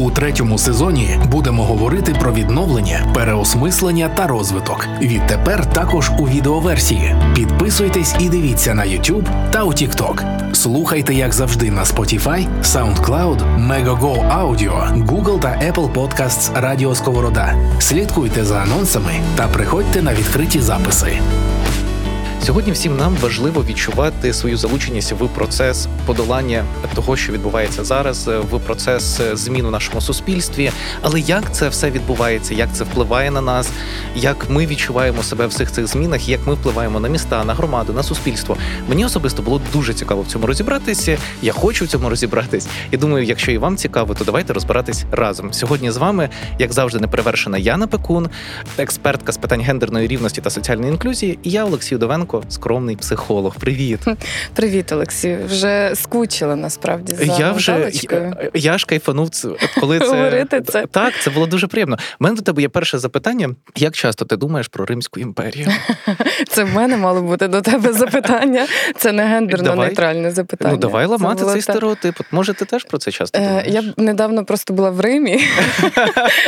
У третьому сезоні будемо говорити про відновлення, переосмислення та розвиток. Відтепер також у відеоверсії. Підписуйтесь і дивіться на YouTube та у TikTok. Слухайте, як завжди, на Spotify, SoundCloud, Megogo Audio, Google та Apple Podcasts Радіо Сковорода. Слідкуйте за анонсами та приходьте на відкриті записи. Сьогодні всім нам важливо відчувати свою залученість в процес подолання того, що відбувається зараз, в процес змін у нашому суспільстві. Але як це все відбувається, як це впливає на нас, як ми відчуваємо себе в всіх цих змінах, як ми впливаємо на міста, на громаду, на суспільство. Мені особисто було дуже цікаво в цьому розібратися. Я хочу в цьому розібратись. І думаю, якщо і вам цікаво, то давайте розбиратись разом. Сьогодні з вами, як завжди, неперевершена Яна Пекун, експертка з питань гендерної рівності та соціальної інклюзії. І я Олексій Довенко скромний психолог. Привіт, привіт, Олексій. Вже скучила насправді за я вже я, я ж кайфанув, коли це говорити це так. Це було дуже приємно. У Мене до тебе є перше запитання. Як часто ти думаєш про Римську імперію? Це в мене мало бути до тебе запитання. Це не гендерно нейтральне запитання. Ну давай ламати цей стереотип. От, Може, ти теж про це часто е, думаєш? Я недавно просто була в Римі,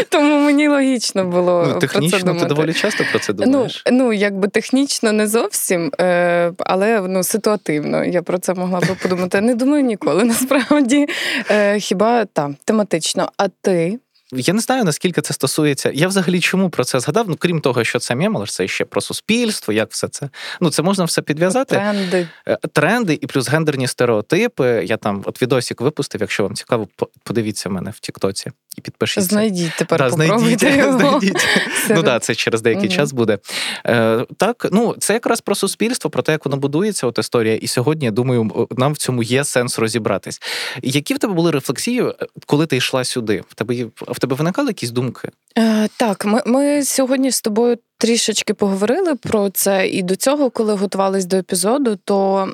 тому мені логічно було. Ну, технічно про це думати. ти доволі часто про це ну, думаєш? Ну, ну якби технічно не зовсім зовсім, е, але ну, ситуативно. Я про це могла би подумати. Не думаю ніколи, насправді. Е, хіба там тематично? А ти? Я не знаю, наскільки це стосується. Я взагалі чому про це згадав? Ну, крім того, що це мем, але це ще про суспільство, як все це. Ну, це можна все підв'язати. Тренди. Е, тренди і плюс гендерні стереотипи. Я там от відосик випустив, якщо вам цікаво, подивіться мене в Тіктоці і підпишіться. Знайдіть тепер. Да, знайдіть, його. знайдіть. Ну да, це через деякий угу. час буде. Е, Так, ну це якраз про суспільство, про те, як воно будується, от історія. І сьогодні, я думаю, нам в цьому є сенс розібратись. Які в тебе були рефлексії, е, коли ти йшла сюди? В тебе в тебе виникали якісь думки? Е, Так, ми, ми сьогодні з тобою. Трішечки поговорили про це, і до цього, коли готувались до епізоду, то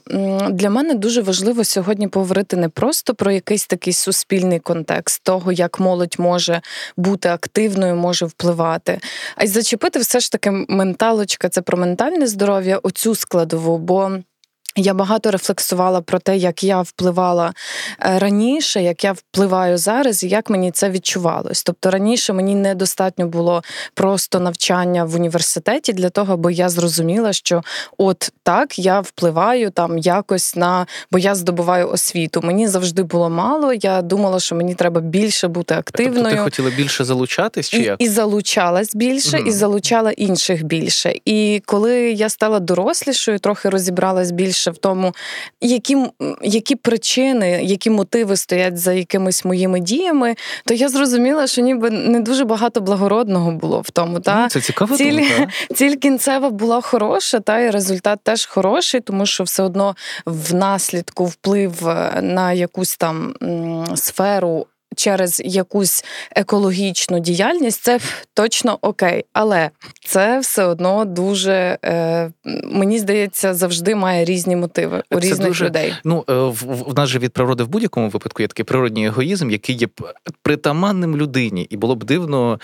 для мене дуже важливо сьогодні поговорити не просто про якийсь такий суспільний контекст того, як молодь може бути активною, може впливати, а й зачепити все ж таки менталочка, це про ментальне здоров'я, оцю складову. бо я багато рефлексувала про те, як я впливала е, раніше, як я впливаю зараз, і як мені це відчувалось. Тобто раніше мені недостатньо було просто навчання в університеті для того, бо я зрозуміла, що от так я впливаю там якось на бо я здобуваю освіту. Мені завжди було мало. Я думала, що мені треба більше бути активною. Тобто ти хотіла більше залучатись? чи і. І залучалась більше, mm і залучала інших більше. І коли я стала дорослішою, трохи розібралась більше більше в тому, які які причини, які мотиви стоять за якимись моїми діями, то я зрозуміла, що ніби не дуже багато благородного було в тому. Та Це цікаво. Ціль, ціль кінцева була хороша, та і результат теж хороший, тому що все одно внаслідку вплив е, на якусь там сферу через якусь екологічну діяльність, це точно окей. Але це все одно дуже е, мені здається завжди має різні мотиви у це різних дуже, людей. Ну е, в, в нас же від природи в будь-якому випадку є такий природній егоїзм, який є притаманним людині, і було б дивно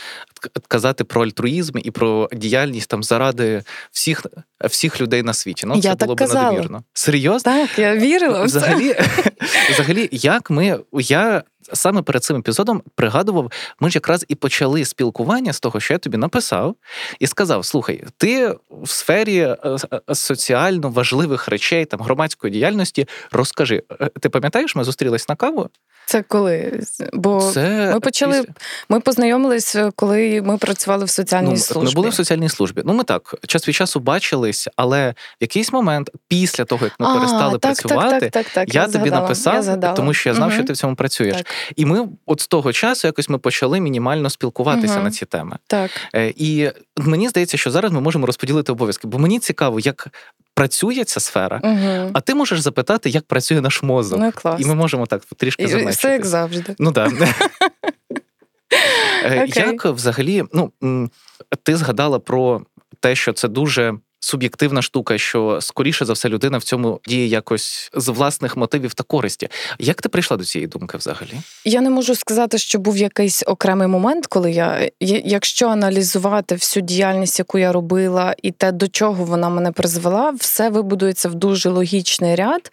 казати про альтруїзм і про діяльність там заради всіх всіх людей на світі. Ну, я це так було б надмірно. Серйозно? Так, я вірила. Взагалі, взагалі, як ми я саме перед цим епізодом пригадував, ми ж якраз і почали спілкування з того, що я тобі написав, і сказав: слухай, ти в сфері е, е, соціально важливих речей, там громадської діяльності, розкажи. Е, ти пам'ятаєш, ми зустрілись на каву? Це коли? Бо це ми почали, ми познайомились, коли ми працювали в соціальній ну, службі. Ми були в соціальній службі. Ну, ми так час від часу бачились, але в якийсь момент, після того, як ми а, перестали так, працювати, так, так, так, я, я тобі згадала, написав, я тому що я знав, угу. що ти в цьому працюєш. І ми от з того часу якось ми почали мінімально спілкуватися угу. на ці теми. Так. Е, і мені здається, що зараз ми можемо розподілити обов'язки, бо мені цікаво, як працює ця сфера, угу. а ти можеш запитати, як працює наш мозок. Ну, клас. І ми можемо так трішки замечити. Все як завжди. Ну так. Okay. Як взагалі, ну ти згадала про те, що це дуже суб'єктивна штука, що скоріше за все людина в цьому діє якось з власних мотивів та користі. Як ти прийшла до цієї думки взагалі? Я не можу сказати, що був якийсь окремий момент, коли я якщо аналізувати всю діяльність, яку я робила, і те, до чого вона мене призвела, все вибудується в дуже логічний ряд,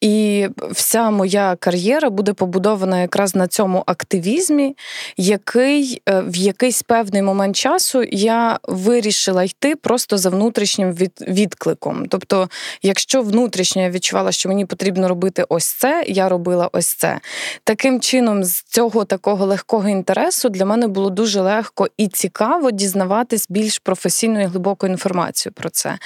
і вся моя кар'єра буде побудована якраз на цьому активізмі, який е, в якийсь певний момент часу я вирішила йти просто за внутрішнім відкликом. Тобто, якщо внутрішньо я відчувала, що мені потрібно робити ось це, я робила ось це. Таким чином, з цього такого легкого інтересу для мене було дуже легко і цікаво дізнаватись більш професійну і глибоку інформацію про це.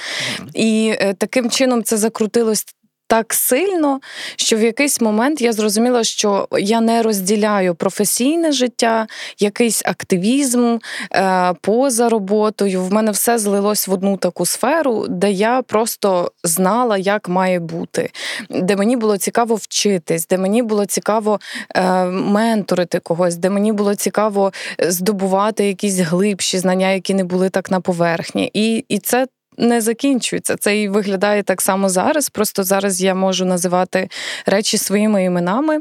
І е, таким чином це закрутилось так сильно, що в якийсь момент я зрозуміла, що я не розділяю професійне життя, якийсь активізм е, поза роботою. В мене все злилось в одну таку сферу, де я просто знала, як має бути, де мені було цікаво вчитись, де мені було цікаво е, менторити когось, де мені було цікаво здобувати якісь глибші знання, які не були так на поверхні. І, І це не закінчується. Це і виглядає так само зараз. Просто зараз я можу називати речі своїми іменами.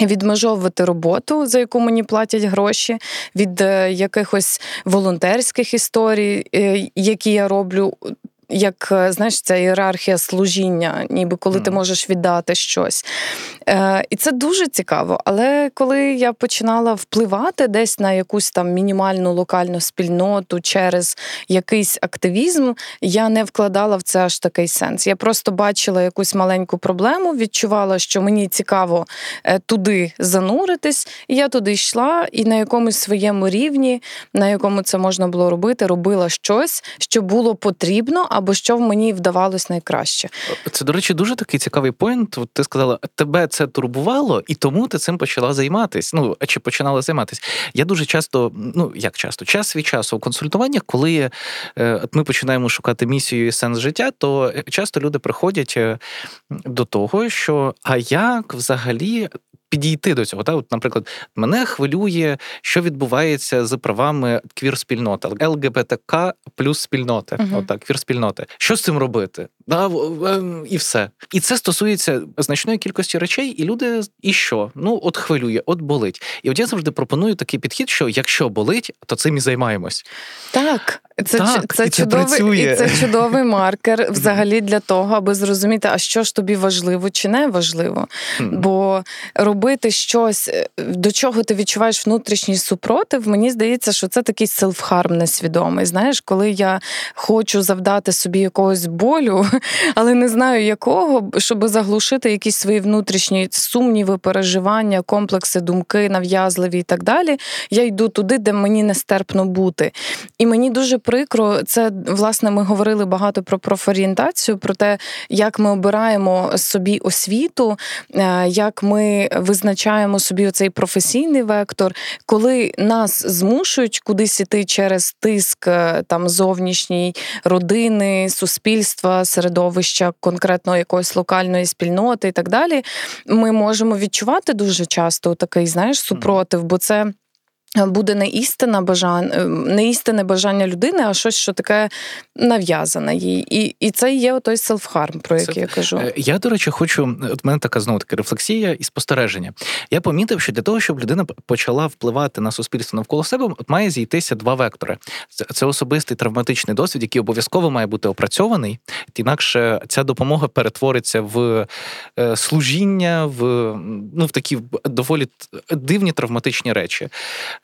Відмежовувати роботу, за яку мені платять гроші, від е, якихось волонтерських історій, е, які я роблю як е, знаєш, ця ієрархія служіння, ніби коли mm. ти можеш віддати щось. Е, І це дуже цікаво. Але коли я починала впливати десь на якусь там мінімальну локальну спільноту через якийсь активізм, я не вкладала в це аж такий сенс. Я просто бачила якусь маленьку проблему, відчувала, що мені цікаво е, туди зануритись, і я туди йшла, і на якомусь своєму рівні, на якому це можна було робити, робила щось, що було потрібно або що в мені вдавалось найкраще. Це, до речі, дуже такий цікавий поінт. Ти сказала, тебе це турбувало, і тому ти цим почала займатися. Ну чи починала займатися? Я дуже часто, ну як часто, час від часу у консультуваннях, коли е, ми починаємо шукати місію і сенс життя, то часто люди приходять е, до того, що а як взагалі підійти до цього. Та, от, наприклад, мене хвилює, що відбувається з правами квір-спільноти, ЛГБТК плюс спільноти. Uh-huh. Отак, квір-спільноти. Що з цим робити? Да, ем, І все. І це стосується значної кількості речей, і люди і що? Ну, от хвилює, от болить. І от я завжди пропоную такий підхід, що якщо болить, то цим і займаємось. Так. Це так, це, і чудовий і це чудовий маркер взагалі для того, аби зрозуміти, а що ж тобі важливо чи не важливо. Бо робити щось, е, до чого ти відчуваєш внутрішній супротив, мені здається, що це такий селфхарм несвідомий. Знаєш, коли я хочу завдати собі якогось болю, але не знаю якого, щоб заглушити якісь свої внутрішні сумніви, переживання, комплекси, думки, нав'язливі і так далі. Я йду туди, де мені нестерпно бути. І мені дуже прикро, це власне ми говорили багато про профорієнтацію, про те, як ми обираємо собі освіту, е, як ми визначаємо собі цей професійний вектор, коли нас змушують кудись іти через тиск е, там зовнішній родини, суспільства, середовища, конкретно якоїсь локальної спільноти і так далі, ми можемо відчувати дуже часто такий, знаєш, супротив, бо це. Буде не істина бажання, е, не істинне бажання людини, а щось, що таке нав'язане їй. І і це є той селфхарм, про який це, я кажу. Е, я, до речі, хочу. От мене така знову таки рефлексія і спостереження. Я помітив, що для того, щоб людина почала впливати на суспільство навколо себе, от має зійтися два вектори: це, це особистий травматичний досвід, який обов'язково має бути опрацьований. Інакше ця допомога перетвориться в е, служіння, в ну в такі доволі дивні травматичні речі.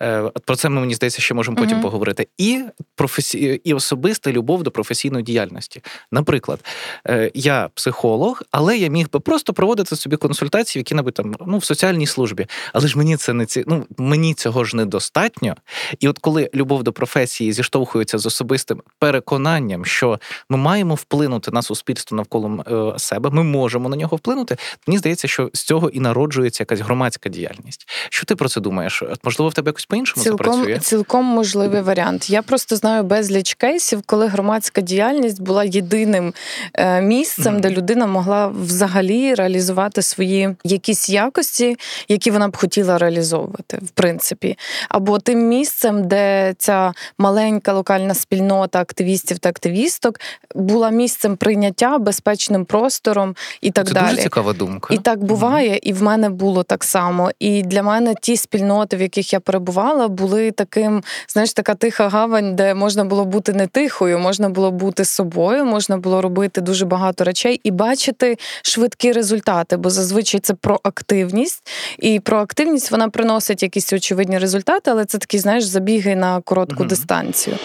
Е, про це ми мені здається, ще можемо потім uh-huh. поговорити. І професі... і особиста любов до професійної діяльності. Наприклад, е, я психолог, але я міг би просто проводити собі консультації, які небудь там ну в соціальній службі. Але ж мені це не ці... ну, мені цього ж недостатньо. І от коли любов до професії зіштовхується з особистим переконанням, що ми маємо вплинути на суспільство навколо е, себе, ми можемо на нього вплинути. Мені здається, що з цього і народжується якась громадська діяльність. Що ти про це думаєш? Можливо, в тебе якось по-іншому цілком, запрацює? Цілком можливий варіант. Я просто знаю безліч кейсів, коли громадська діяльність була єдиним е, місцем, mm-hmm. де людина могла взагалі реалізувати свої якісь якості, які вона б хотіла реалізовувати, в принципі, або тим місцем, де ця маленька локальна спільнота активістів та активісток була місцем прийняття, безпечним простором і так Це далі. Дуже цікава думка. І так буває, і в мене було так само. І для мене ті спільноти, в яких я перебувала, були таким, знаєш, така тиха гавань, де можна було бути не тихою, можна було бути собою, можна було робити дуже багато речей і бачити швидкі результати. Бо зазвичай це про активність, і про активність вона приносить якісь очевидні результати, але це такі, знаєш, забіги на коротку угу. дистанцію.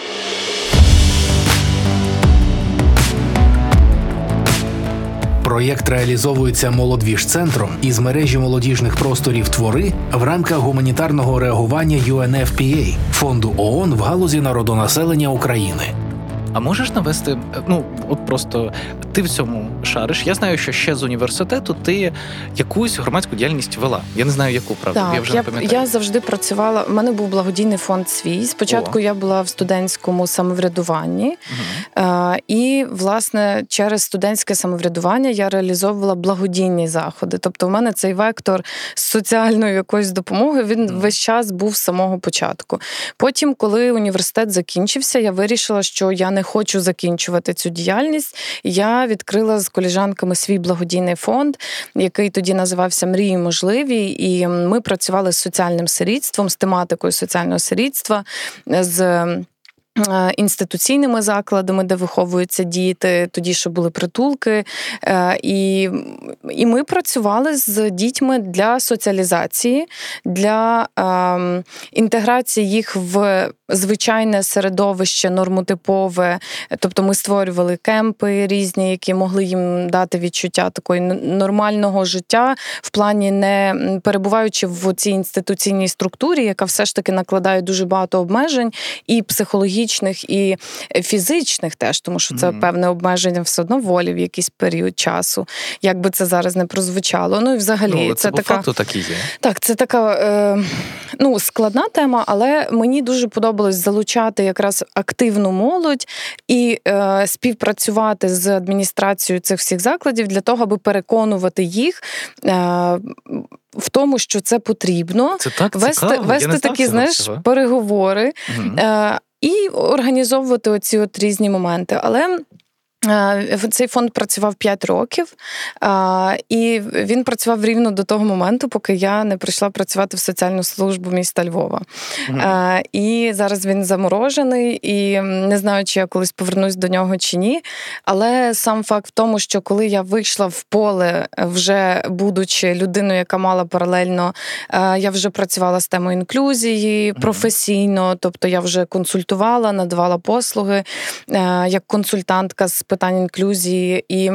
Проєкт реалізовується молодвіжцентром із мережі молодіжних просторів твори в рамках гуманітарного реагування UNFPA – фонду ООН в галузі народонаселення України. А можеш навести, ну от просто ти в цьому шариш. Я знаю, що ще з університету ти якусь громадську діяльність вела. Я не знаю, яку правду. Так, я вже я, не пам'ятаю. Я завжди працювала. У мене був благодійний фонд свій. Спочатку О. я була в студентському самоврядуванні, угу. і власне через студентське самоврядування я реалізовувала благодійні заходи. Тобто, в мене цей вектор соціальної якоїсь допомоги він угу. весь час був з самого початку. Потім, коли університет закінчився, я вирішила, що я не не хочу закінчувати цю діяльність. Я відкрила з коліжанками свій благодійний фонд, який тоді називався Мрії можливі. І ми працювали з соціальним сирітством, з тематикою соціального сирітства. з Е, інституційними закладами, де виховуються діти, тоді що були притулки, е, і і ми працювали з дітьми для соціалізації, для е, інтеграції їх в звичайне середовище нормотипове. Тобто ми створювали кемпи різні, які могли їм дати відчуття такої нормального життя, в плані не перебуваючи в цій інституційній структурі, яка все ж таки накладає дуже багато обмежень і психологічних і фізичних теж, тому що це mm-hmm. певне обмеження все одно волі в якийсь період часу, як би це зараз не прозвучало. Ну і взагалі ну, це, це по така факту так і є. Так, це така е, ну, складна тема, але мені дуже подобалось залучати якраз активну молодь і е, співпрацювати з адміністрацією цих всіх закладів для того, аби переконувати їх. Е, в тому, що це потрібно, це так вести цікаво. вести такі, знаєш, цього. переговори. Угу. Е, і організовувати оці от різні моменти. Але цей фонд працював 5 років, і він працював рівно до того моменту, поки я не прийшла працювати в соціальну службу міста Львова. Mm-hmm. І зараз він заморожений, і не знаю, чи я колись повернусь до нього чи ні. Але сам факт в тому, що коли я вийшла в поле, вже будучи людиною, яка мала паралельно, я вже працювала з темою інклюзії професійно, тобто я вже консультувала, надавала послуги як консультантка з питань інклюзії і.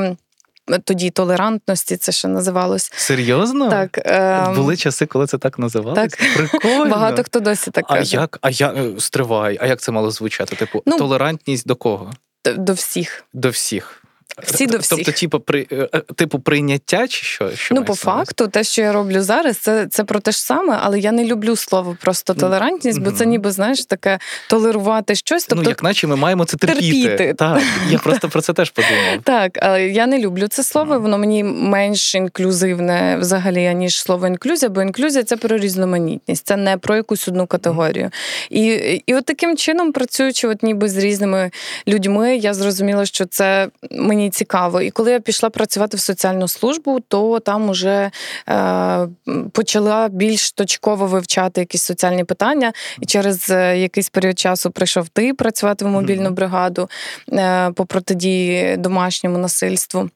Тоді толерантності це ще називалось. Серйозно? Так. Е... Були часи, коли це так називалось? Так. Прикольно. Багато хто досі так каже. А як, а я е, стривай, а як це мало звучати? Типу, ну, толерантність до кого? До всіх. До всіх. Всі до всіх. Тобто, типу, при е, е, типу прийняття чи що? що Ну, по факту, те, що я роблю зараз, це це про те ж саме, але я не люблю слово просто толерантність, бо це ніби знаєш таке толерувати щось. Тобто, ну, як наче ми маємо це терпіти. терпіти. Так, Я просто про це теж подумав. Так, але я не люблю це слово, воно мені менш інклюзивне взагалі, аніж слово інклюзія, бо інклюзія це про різноманітність, це не про якусь одну категорію. І і от таким чином, працюючи, от ніби з різними людьми, я зрозуміла, що це мені мені цікаво. І коли я пішла працювати в соціальну службу, то там уже е, почала більш точково вивчати якісь соціальні питання. І через е, якийсь період часу прийшов ти працювати в мобільну бригаду е, по протидії домашньому насильству.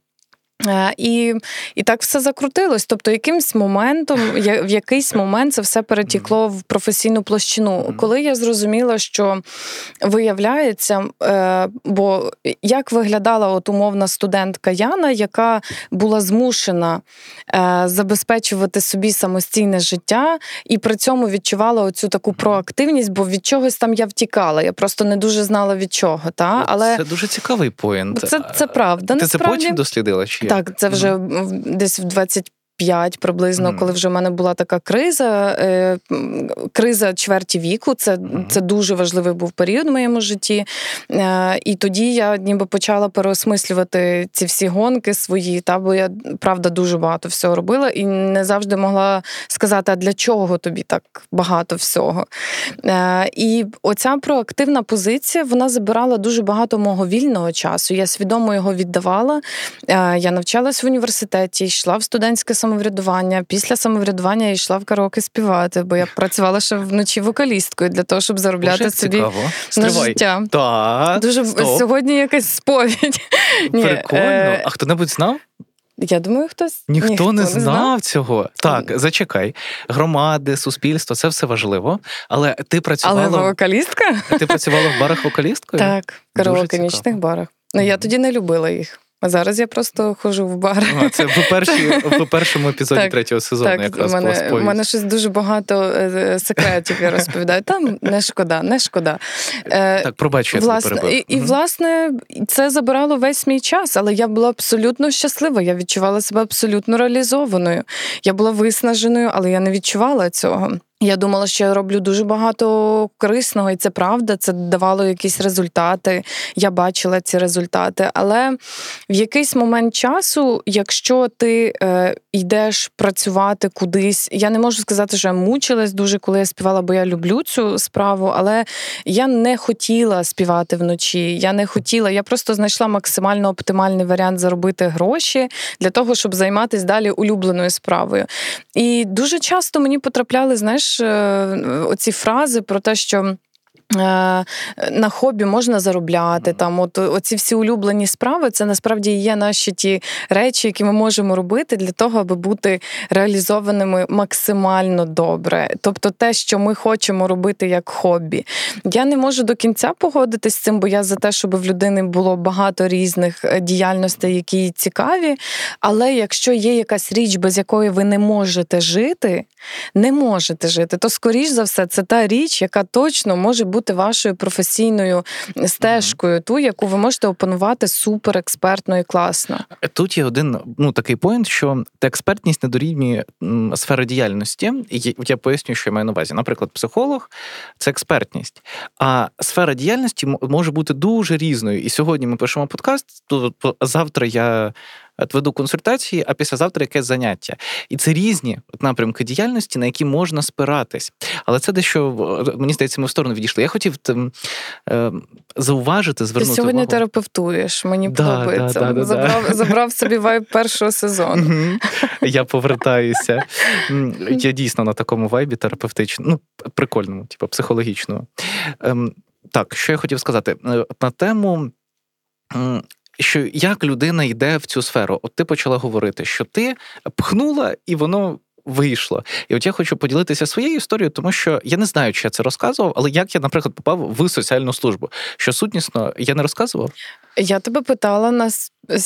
Е, і і так все закрутилось. Тобто, якимсь моментом, в якийсь момент це все перетікло в професійну площину. Коли я зрозуміла, що виявляється, е, бо як виглядала от умовна студентка Яна, яка була змушена е, забезпечувати собі самостійне життя, і при цьому відчувала оцю таку проактивність, бо від чогось там я втікала. Я просто не дуже знала від чого. Та? Але Це дуже цікавий поінт. Це це правда. Ти насправді. це потім дослідила? Чи так, це вже mm-hmm. десь в 20 25 приблизно, mm. коли вже в мене була така криза, е, криза чверті віку. Це mm. це дуже важливий був період в моєму житті. Е, і тоді я ніби почала переосмислювати ці всі гонки свої, та бо я правда дуже багато всього робила і не завжди могла сказати, а для чого тобі так багато всього. Е, і оця проактивна позиція вона забирала дуже багато мого вільного часу. Я свідомо його віддавала. Е, я навчалась в університеті, йшла в студентське самоврядування. Після самоврядування я йшла в караоке співати, бо я працювала ще вночі вокалісткою для того, щоб заробляти Боже, собі на життя. Так, Дуже стоп. сьогодні якась сповідь. Прикольно. Е... А хто-небудь знав? Я думаю, хтось ніхто, ніхто не, не знав, знав цього. Так, зачекай, громади, суспільство це все важливо. Але ти працювала Але вокалістка? Ти працювала в барах вокалісткою? Так, караоке нічних барах. Ну я тоді не любила їх. А зараз я просто ходжу в бар. А, Це в перші, першому епізоді так, третього сезону. Так, якраз у мене, у мене щось дуже багато е, секретів. Я розповідаю. Там не шкода, не шкода. Е, так, пробач, я власне, тебе і, і власне це забирало весь мій час, але я була абсолютно щаслива. Я відчувала себе абсолютно реалізованою. Я була виснаженою, але я не відчувала цього. Я думала, що я роблю дуже багато корисного, і це правда. Це давало якісь результати. Я бачила ці результати. Але в якийсь момент часу, якщо ти е, йдеш працювати кудись, я не можу сказати, що я мучилась дуже, коли я співала, бо я люблю цю справу. Але я не хотіла співати вночі. Я не хотіла. Я просто знайшла максимально оптимальний варіант заробити гроші для того, щоб займатися далі улюбленою справою. І дуже часто мені потрапляли, знаєш оці фрази про те, що. Е, на хобі можна заробляти там, от оці всі улюблені справи, це насправді є наші ті речі, які ми можемо робити для того, аби бути реалізованими максимально добре. Тобто те, що ми хочемо робити як хобі. Я не можу до кінця погодитись з цим, бо я за те, щоб в людини було багато різних е, діяльностей, які цікаві. Але якщо є якась річ, без якої ви не можете жити, не можете жити, то скоріш за все це та річ, яка точно може бути бути вашою професійною стежкою, ту, яку ви можете опанувати супер експертно і класно. Тут є один ну такий поінт, що та експертність не дорівнює сфери діяльності. Я поясню, що я маю на увазі. Наприклад, психолог це експертність, а сфера діяльності може бути дуже різною. І сьогодні ми пишемо подкаст. то завтра я веду консультації, а післязавтра якесь заняття. І це різні напрямки діяльності, на які можна спиратись. Але це дещо мені здається, ми в сторону відійшли. Я хотів там, е, зауважити, звернути. Ти сьогодні увагу. терапевтуєш, мені да, подобається. Да, да, забрав, забрав собі вайб першого сезону. Я повертаюся. Я дійсно на такому вайбі терапевтичному, ну, прикольному, типу психологічному. Ем, так, що я хотів сказати е, на тему що як людина йде в цю сферу. От ти почала говорити, що ти пхнула, і воно вийшло. І от я хочу поділитися своєю історією, тому що я не знаю, чи я це розказував, але як я, наприклад, попав в соціальну службу, що сутнісно я не розказував. Я тебе питала на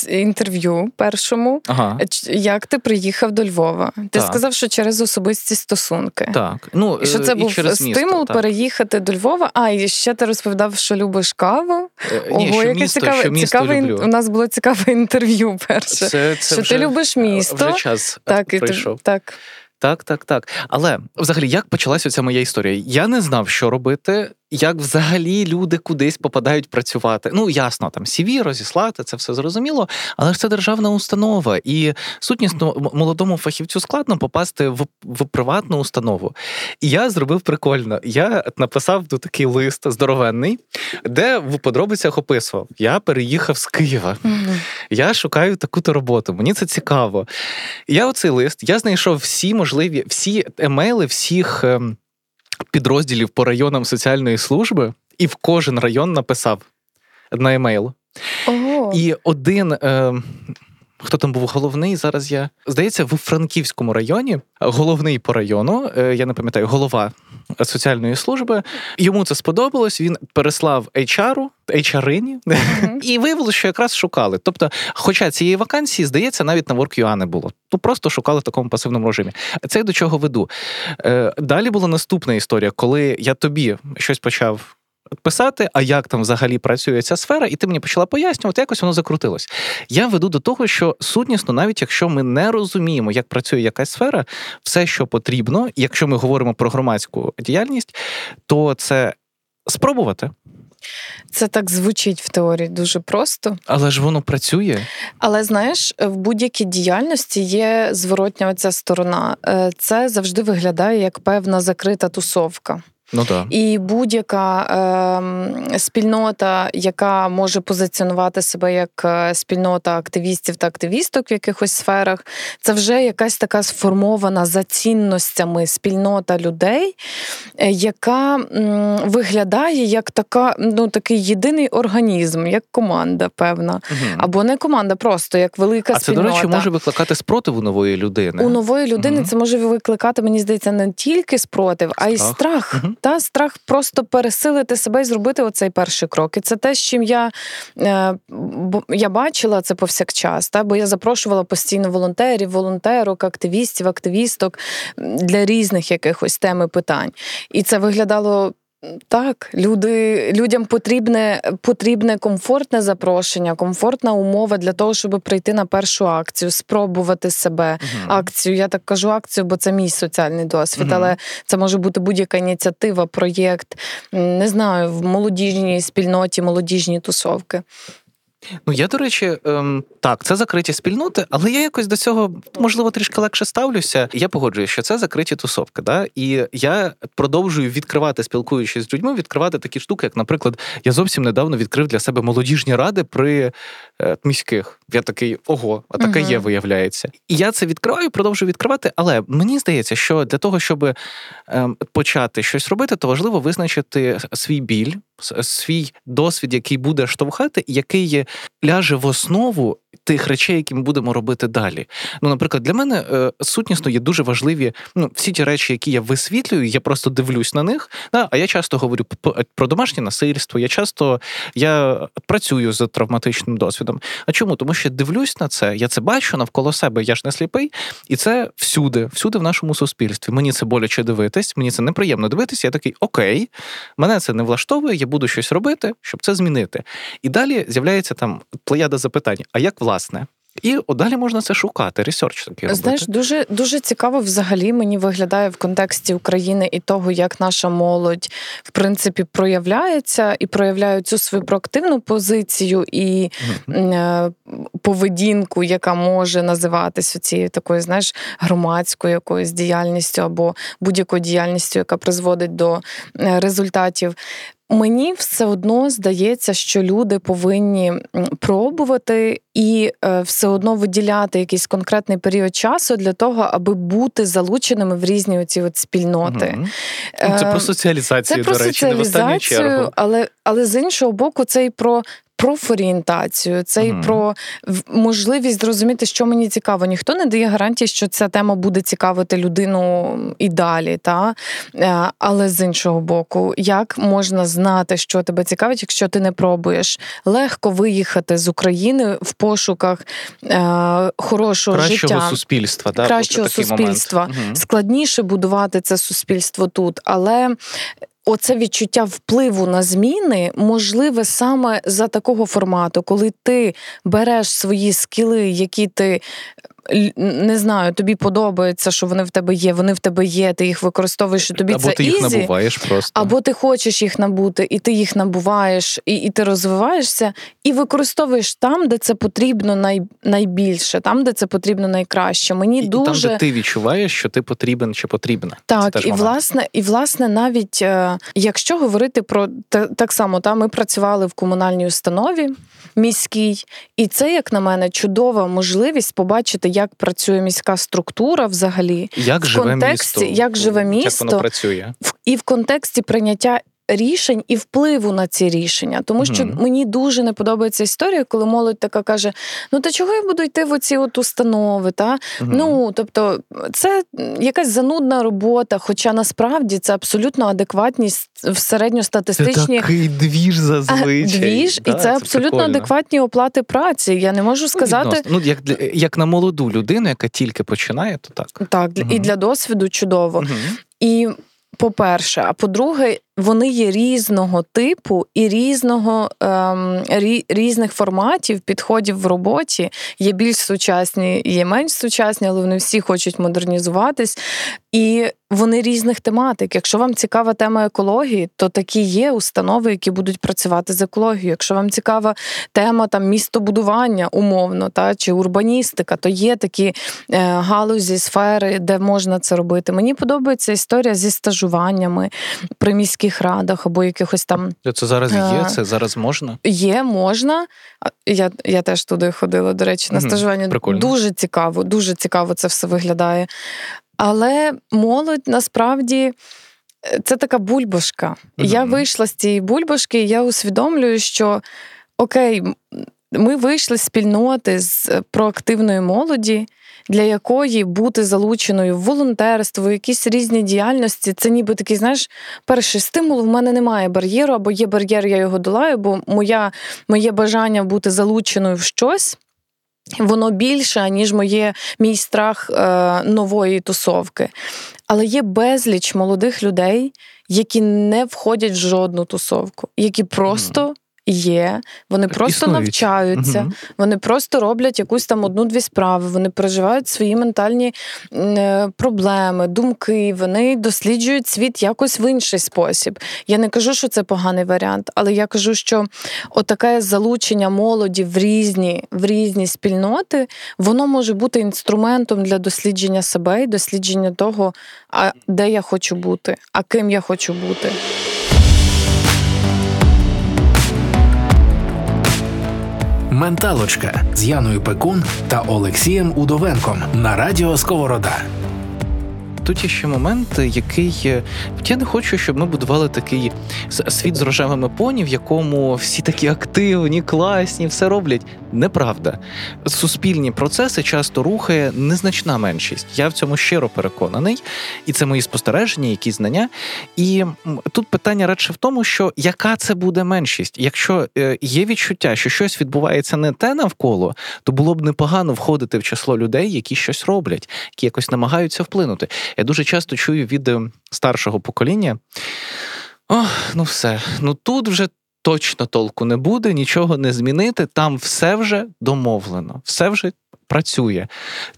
інтерв'ю першому, ага. як ти приїхав до Львова. Ти так. сказав, що через особисті стосунки. Так. Ну, І що це і був через стимул місто, переїхати до Львова. А, і ще ти розповідав, що любиш каву. Е, ні, Ого, яке місто, цікаве, що місто цікаве люблю. у нас було цікаве інтерв'ю. Перше це, це що вже, ти любиш місто. Вже час так, прийшов. І, так. Так, так, так. Але взагалі, як почалася ця моя історія? Я не знав, що робити як взагалі люди кудись попадають працювати. Ну ясно, там CV розіслати, це все зрозуміло, але ж це державна установа, і сутнісно молодому фахівцю складно попасти в в приватну установу. І я зробив прикольно. Я написав тут такий лист здоровенний, де в подробицях описував: я переїхав з Києва, mm-hmm. я шукаю таку-то роботу. Мені це цікаво. Я оцей лист я знайшов всі можливі, всі емейли, всіх. Ем, підрозділів по районам соціальної служби і в кожен район написав на емейл. Ого. І один. Е, Хто там був головний? Зараз я здається, в Франківському районі головний по району, е, я не пам'ятаю, голова соціальної служби. Йому це сподобалось. Він переслав HR, HR-ині, mm-hmm. і виявилося, що якраз шукали. Тобто, хоча цієї вакансії, здається, навіть на WorkUA не було. То просто шукали в такому пасивному режимі. Це до чого веду. Е, далі була наступна історія, коли я тобі щось почав писати, а як там взагалі працює ця сфера, і ти мені почала пояснювати, якось воно закрутилось. Я веду до того, що сутнісно, навіть якщо ми не розуміємо, як працює якась сфера, все, що потрібно, якщо ми говоримо про громадську діяльність, то це спробувати. Це так звучить в теорії дуже просто. Але ж воно працює. Але знаєш, в будь-якій діяльності є зворотня оця сторона. Е, це завжди виглядає як певна закрита тусовка. Ну так. І будь-яка е, спільнота, яка може позиціонувати себе як е, спільнота активістів та активісток в якихось сферах, це вже якась така сформована за цінностями спільнота людей, е, яка м, виглядає як така, ну такий єдиний організм, як команда, певна. Угу. Або не команда, просто як велика а спільнота. А це, до речі, може викликати спротив у нової людини. У нової людини угу. це може викликати, мені здається, не тільки спротив, страх. а й страх. Угу. Та страх просто пересилити себе і зробити оцей перший крок. І це те, з чим я е, я бачила це повсякчас. Та? Бо я запрошувала постійно волонтерів, волонтерок, активістів, активісток для різних якихось тем і питань. І це виглядало. Так, люди, людям потрібне потрібне комфортне запрошення, комфортна умова для того, щоб прийти на першу акцію, спробувати себе. uh Акцію, я так кажу акцію, бо це мій соціальний досвід, uh але це може бути будь-яка ініціатива, проєкт, не знаю, в молодіжній спільноті, молодіжні тусовки. Ну, я, до речі, ем, так, це закриті спільноти, але я якось до цього можливо трішки легше ставлюся. Я погоджуюся, що це закриті тусовки. Да? І я продовжую відкривати, спілкуючись з людьми, відкривати такі штуки, як, наприклад, я зовсім недавно відкрив для себе молодіжні ради при е, міських. Я такий ого, а таке uh є, виявляється. І я це відкриваю, продовжую відкривати. Але мені здається, що для того, щоб е, почати щось робити, то важливо визначити свій біль, свій досвід, який буде штовхати, який ляже в основу тих речей, які ми будемо робити далі. Ну, наприклад, для мене е, сутнісно є дуже важливі ну, всі ті речі, які я висвітлюю, я просто дивлюсь на них. Да, А я часто говорю про домашнє насильство. Я часто я працюю з травматичним досвідом. А чому? Тому що дивлюсь на це, я це бачу навколо себе, я ж не сліпий, і це всюди, всюди в нашому суспільстві. Мені це боляче дивитись, мені це неприємно дивитись. Я такий окей, мене це не влаштовує, я буду щось робити, щоб це змінити. І далі з'являється там плеяда запитань: а як власне? І далі можна це шукати, ресерч такий робити. Знаєш, дуже дуже цікаво взагалі мені виглядає в контексті України і того, як наша молодь в принципі проявляється і проявляє цю свою проактивну позицію і mm поведінку, яка може називатися цією такою, знаєш, громадською якоюсь діяльністю або будь-якою діяльністю, яка призводить до е, результатів. Мені все одно здається, що люди повинні пробувати і е, все одно виділяти якийсь конкретний період часу для того, аби бути залученими в різні оці от спільноти. Угу. Це про соціалізацію, це до речі, не в останню чергу. Але, але з іншого боку, це і про профорієнтацію, це і mm про можливість зрозуміти, що мені цікаво. Ніхто не дає гарантії, що ця тема буде цікавити людину і далі. Та? Е, але з іншого боку, як можна знати, що тебе цікавить, якщо ти не пробуєш? Легко виїхати з України в пошуках е, хорошого кращого життя, суспільства. Да, кращого суспільства. Момент. Складніше будувати це суспільство тут, але Оце відчуття впливу на зміни можливе саме за такого формату, коли ти береш свої скіли, які ти не знаю, тобі подобається, що вони в тебе є, вони в тебе є, ти їх використовуєш, і тобі або це ти їх easy, набуваєш просто. Або ти хочеш їх набути, і ти їх набуваєш, і і ти розвиваєшся, і використовуєш там, де це потрібно най, найбільше, там, де це потрібно найкраще. Мені і, дуже... І там, де ти відчуваєш, що ти потрібен чи потрібна. Так, і власне, і власне, навіть е, якщо говорити про так само, та ми працювали в комунальній установі міській, і це, як на мене, чудова можливість побачити як працює міська структура взагалі, як в живе контексті, місто, як живе місто, як воно працює. і в контексті прийняття рішень і впливу на ці рішення. Тому що mm мені дуже не подобається історія, коли молодь така каже: Ну та чого я буду йти в оці от установи? Та? mm Ну тобто, це якась занудна робота, хоча насправді це абсолютно адекватність в середньостатистичні Це такий двіж зазвичай. Двіж, да, і це, це абсолютно прикольно. адекватні оплати праці. Я не можу сказати. Ну, як для як на молоду людину, яка тільки починає, то так. Так, mm і для досвіду чудово. І по-перше, а по-друге, вони є різного типу і різного ем, рі, різних форматів, підходів в роботі. Є більш сучасні, є менш сучасні, але вони всі хочуть модернізуватись. І вони різних тематик. Якщо вам цікава тема екології, то такі є установи, які будуть працювати з екологією. Якщо вам цікава тема там містобудування умовно, та чи урбаністика, то є такі е, галузі, сфери, де можна це робити. Мені подобається історія зі стажуваннями при міських радах або якихось там. Це зараз є, це зараз можна? Є, можна. Я я теж туди ходила, до речі, на стажування. Прикольно. Дуже цікаво, дуже цікаво це все виглядає. Але молодь насправді е, це така бульбашка. Mm-hmm. Я вийшла з цієї бульбашки, і я усвідомлюю, що окей, ми вийшли з спільноти з е, проактивної молоді. Для якої бути залученою в волонтерство, якісь різні діяльності, це ніби такий, знаєш, перший стимул. В мене немає бар'єру, або є бар'єр, я його долаю, бо моя, моє бажання бути залученою в щось Воно більше, ніж моє мій страх е, нової тусовки. Але є безліч молодих людей, які не входять в жодну тусовку, які просто є, вони просто Існують. навчаються, угу. вони просто роблять якусь там одну-дві справи, вони переживають свої ментальні е, проблеми, думки, вони досліджують світ якось в інший спосіб. Я не кажу, що це поганий варіант, але я кажу, що отаке залучення молоді в різні, в різні спільноти, воно може бути інструментом для дослідження себе і дослідження того, а де я хочу бути, а ким я хочу бути. Менталочка з Яною Пекун та Олексієм Удовенком на радіо Сковорода тут є ще момент, який я не хочу, щоб ми будували такий світ з рожевими поні, в якому всі такі активні, класні, все роблять. Неправда. Суспільні процеси часто рухає незначна меншість. Я в цьому щиро переконаний, і це мої спостереження, які знання. І тут питання радше в тому, що яка це буде меншість. Якщо е, є відчуття, що щось відбувається не те навколо, то було б непогано входити в число людей, які щось роблять, які якось намагаються вплинути. Я дуже часто чую від е, старшого покоління. Ох, ну все, ну тут вже точно толку не буде, нічого не змінити. Там все вже домовлено, все вже працює.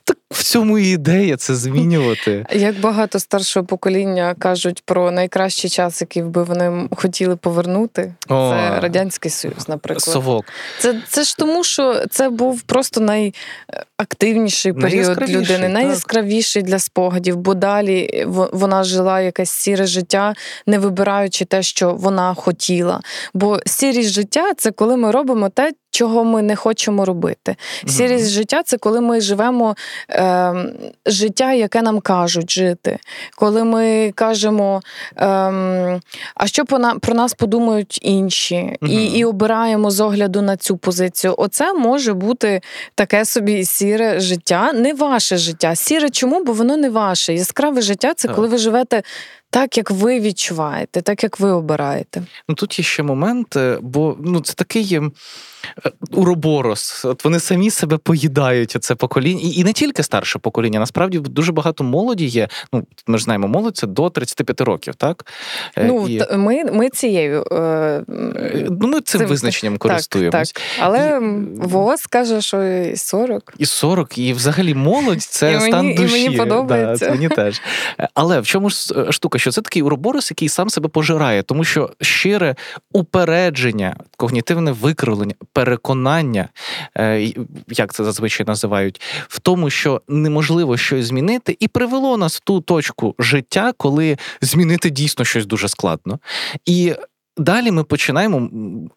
Так в цьому і ідея це змінювати. Як багато старшого покоління кажуть про найкращий час, який би вони хотіли повернути, О, це радянський союз, наприклад. Совок. Це це ж тому, що це був просто найактивніший період людини, так. найяскравіший для спогадів, бо далі вона жила якесь сіре життя, не вибираючи те, що вона хотіла. Бо сірість життя це коли ми робимо те, чого ми не хочемо робити. Сірість життя це коли ми живемо е, життя, яке нам кажуть жити. Коли ми кажемо, е, а що про нас подумають інші, і і обираємо з огляду на цю позицію. Оце може бути таке собі сіре життя, не ваше життя. Сіре чому? Бо воно не ваше. Яскраве життя це коли ви живете так, як ви відчуваєте, так як ви обираєте. Ну тут є ще момент, бо ну це такий е, уроборос. От вони самі себе поїдають це покоління, і, і не тільки старше покоління. Насправді дуже багато молоді є. Ну ми ж знаємо, молодь це до 35 років, так е, ну і... ми ми цією е... ну ми цим, цим визначенням користуємось. Так, так. Але і... ВОЗ каже, що і 40. І 40, і взагалі молодь це і стан мені, душі. І мені подобається. Да, мені теж. Але в чому ж штука? Що це такий уроборос, який сам себе пожирає, тому що щире упередження, когнітивне викривлення, переконання, е, як це зазвичай називають, в тому, що неможливо щось змінити, і привело нас в ту точку життя, коли змінити дійсно щось дуже складно. І Далі ми починаємо.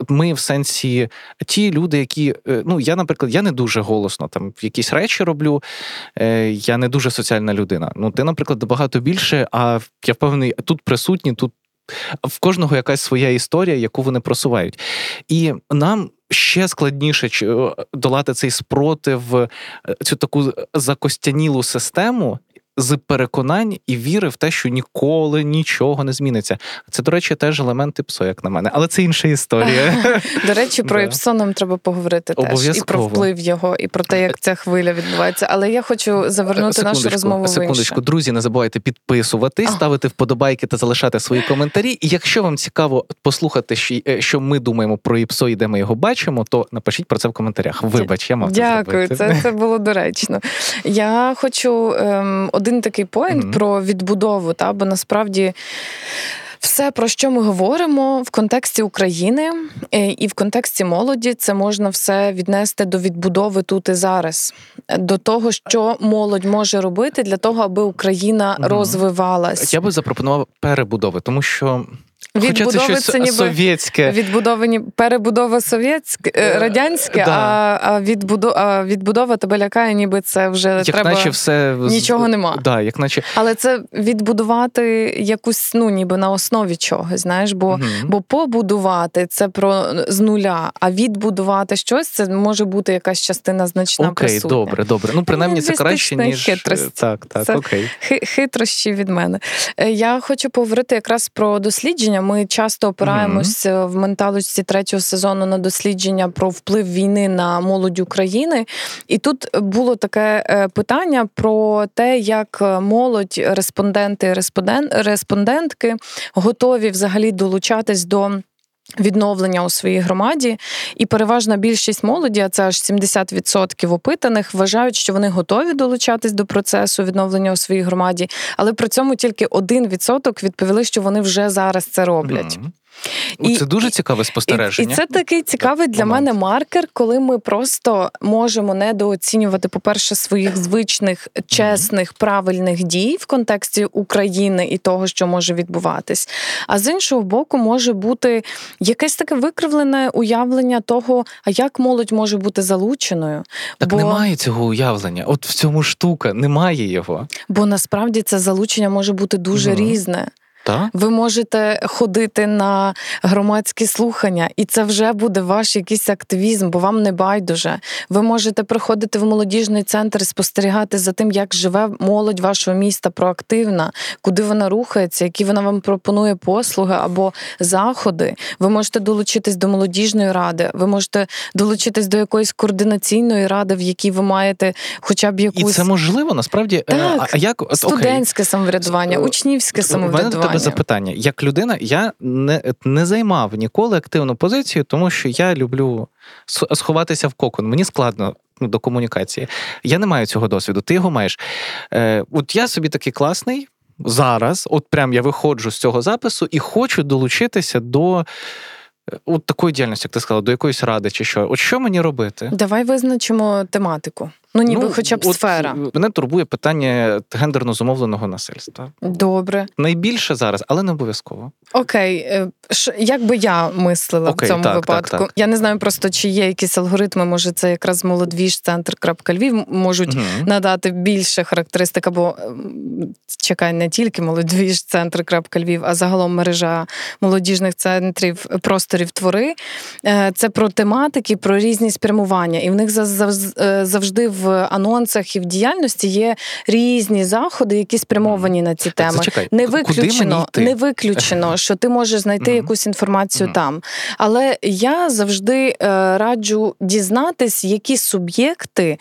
Ми в сенсі ті люди, які е, ну я, наприклад, я не дуже голосно там якісь речі роблю. Е, Я не дуже соціальна людина. Ну, ти, наприклад, багато більше. А я впевнений, тут присутні, тут в кожного якась своя історія, яку вони просувають. І нам ще складніше долати цей спротив, е, цю таку закостянілу систему з переконань і віри в те, що ніколи нічого не зміниться. Це, до речі, теж елементи ПСО, як на мене, але це інша історія. До речі, про ІПСО нам треба поговорити теж і про вплив його, і про те, як ця хвиля відбувається. Але я хочу завернути нашу розмову. Секундочку, друзі, не забувайте підписуватись, ставити вподобайки та залишати свої коментарі. І якщо вам цікаво послухати, що ми думаємо про ІПСО і де ми його бачимо, то напишіть про це в коментарях. Вибач, я мав Дякую, це це, було доречно. Я хочу ем, один такий поінт mm-hmm. про відбудову, та бо насправді. Все, про що ми говоримо в контексті України е, і в контексті молоді, це можна все віднести до відбудови тут і зараз, до того, що молодь може робити для того, аби Україна розвивалась. Я би запропонував перебудови, тому що Відбудови Хоча це щось це ніби совєтське. відбудовані перебудова совєтське е, радянське, да. а а, відбудова, а відбудова тебе лякає, ніби це вже як треба наче все нічого нема. Да, як наче... Але це відбудувати якусь, ну ніби на основі чогось, знаєш, бо угу. бо побудувати це про з нуля, а відбудувати щось це може бути якась частина значна. Окей, присутня. добре, добре. Ну принаймні це краще ніж хитрость. Так, так, це окей. Хитрощі від мене. Е, я хочу поговорити якраз про дослідження дослідження. Ми часто опираємось mm-hmm. в менталості третього сезону на дослідження про вплив війни на молодь України. І тут було таке е, питання про те, як молодь, респонденти, респондентки готові взагалі долучатись до. Відновлення у своїй громаді, і переважна більшість молоді, а це аж 70% опитаних, вважають, що вони готові долучатись до процесу відновлення у своїй громаді, але при цьому тільки 1% відповіли, що вони вже зараз це роблять. Mm-hmm. І, Це дуже цікаве спостереження. І, і це такий цікавий для момент. мене маркер, коли ми просто можемо недооцінювати, по-перше, своїх звичних, чесних, правильних дій в контексті України і того, що може відбуватись. А з іншого боку, може бути якесь таке викривлене уявлення того, а як молодь може бути залученою. Так Бо... немає цього уявлення. От в цьому штука немає його. Бо насправді це залучення може бути дуже угу. різне. Та? Ви можете ходити на громадські слухання, і це вже буде ваш якийсь активізм, бо вам не байдуже. Ви можете приходити в молодіжний центр і спостерігати за тим, як живе молодь вашого міста проактивна, куди вона рухається, які вона вам пропонує послуги або заходи. Ви можете долучитись до молодіжної ради, ви можете долучитись до якоїсь координаційної ради, в якій ви маєте хоча б якусь І це можливо насправді е, так, а як студентське самоврядування, учнівське самоврядування тебе запитання. Як людина, я не не займав ніколи активну позицію, тому що я люблю сховатися в кокон. Мені складно ну, до комунікації. Я не маю цього досвіду. Ти його маєш. Е, От я собі такий класний. Зараз, от прям я виходжу з цього запису і хочу долучитися до е, от такої діяльності, як ти сказала, до якоїсь ради чи що. От що мені робити? Давай визначимо тематику. Ну, ніби ну, хоча б от сфера. Мене турбує питання гендерно зумовленого насильства. Добре. Найбільше зараз, але не обов'язково. Окей, е, як би я мислила Окей, в цьому так, випадку? Так, так. Я не знаю просто, чи є якісь алгоритми, може, це якраз молодвіж центр Львів можуть угу. надати більше характеристик, або чекай, не тільки молодвіж центр Львів, а загалом мережа молодіжних центрів просторів твори. Е, це про тематики, про різні спрямування. І в них е, завжди в в анонсах і в діяльності є різні заходи, які спрямовані на ці теми. Зачекай, не виключено, не виключено, що ти можеш знайти якусь інформацію там. Але я завжди е, раджу дізнатись, які суб'єкти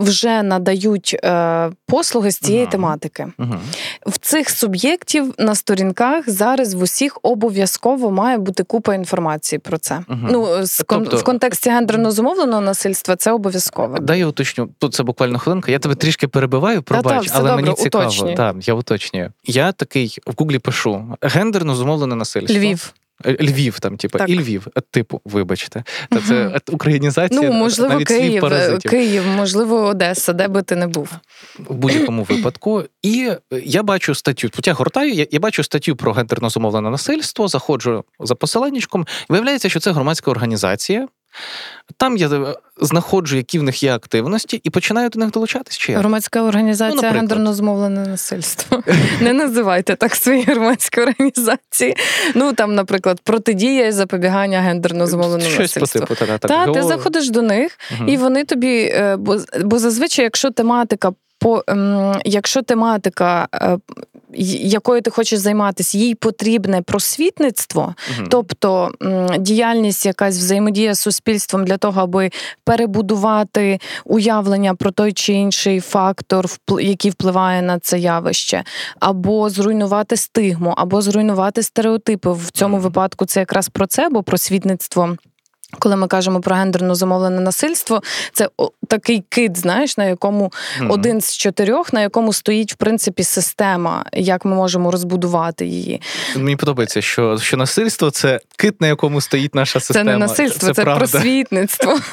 вже надають е, послуги з цієї uh-huh. тематики. Uh-huh. В цих суб'єктів на сторінках зараз в усіх обов'язково має бути купа інформації про це. Uh-huh. Ну з тобто... в контексті гендерно зумовленого насильства це обов'язково. Дай я уточню. Тут це буквально хвилинка. Я тебе трішки перебиваю, пробач, Та, але добре, мені цікаво. Так, я уточнюю. Я такий в гуглі пишу гендерно зумовлене насильство. Львів. Е, Львів, там, типу, і Львів, е, типу, вибачте, та це угу. українізація. Ну, можливо, навіть Київ, Київ, можливо, Одеса, де би ти не був в будь-якому випадку. І я бачу статтю. Тут я гортаю, я, я бачу статтю про гендерно зумовлене насильство, заходжу за посиланнячком. Виявляється, що це громадська організація, там я е, знаходжу, які в них є активності, і починаю до них долучатись. Чи Громадська організація ну, гендерно змовлене насильство. Не називайте так свої громадські організації. Ну там, наприклад, протидія і запобігання гендерно змовленому насильству. Та, та, ти заходиш до них, і вони тобі, е, бо, бо зазвичай, якщо тематика по ем, якщо тематика. Якою ти хочеш займатися, їй потрібне просвітництво, угу. тобто діяльність, якась взаємодія з суспільством для того, аби перебудувати уявлення про той чи інший фактор, який впливає на це явище, або зруйнувати стигму, або зруйнувати стереотипи. В цьому угу. випадку це якраз про це, бо просвітництво. Коли ми кажемо про гендерно замовлене насильство, це такий кит, знаєш, на якому mm-hmm. один з чотирьох, на якому стоїть в принципі система, як ми можемо розбудувати її. Мені подобається, що що насильство це кит, на якому стоїть наша система. Це не насильство, це, це просвітництво.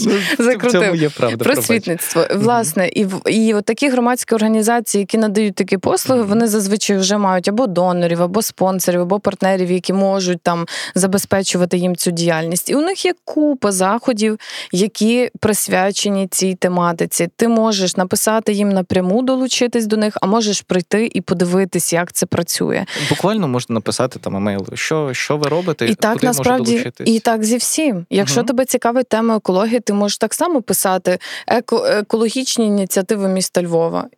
Ну, Закрутив. Просвітництво. Власне, і і от такі громадські організації, які надають такі послуги, вони зазвичай вже мають або донорів, або спонсорів, або партнерів, які можуть там забезпечувати їм цю діяльність. І у них є купа заходів, які присвячені цій тематиці. Ти можеш написати їм напряму, долучитись до них, а можеш прийти і подивитись, як це працює. Буквально можна написати там емейл, що що ви робите, і так куди насправді долучитись? і так зі всім. Якщо угу. тебе цікавить тема екології, ти можеш так само писати еко, екологічні ініціативи міста Львова.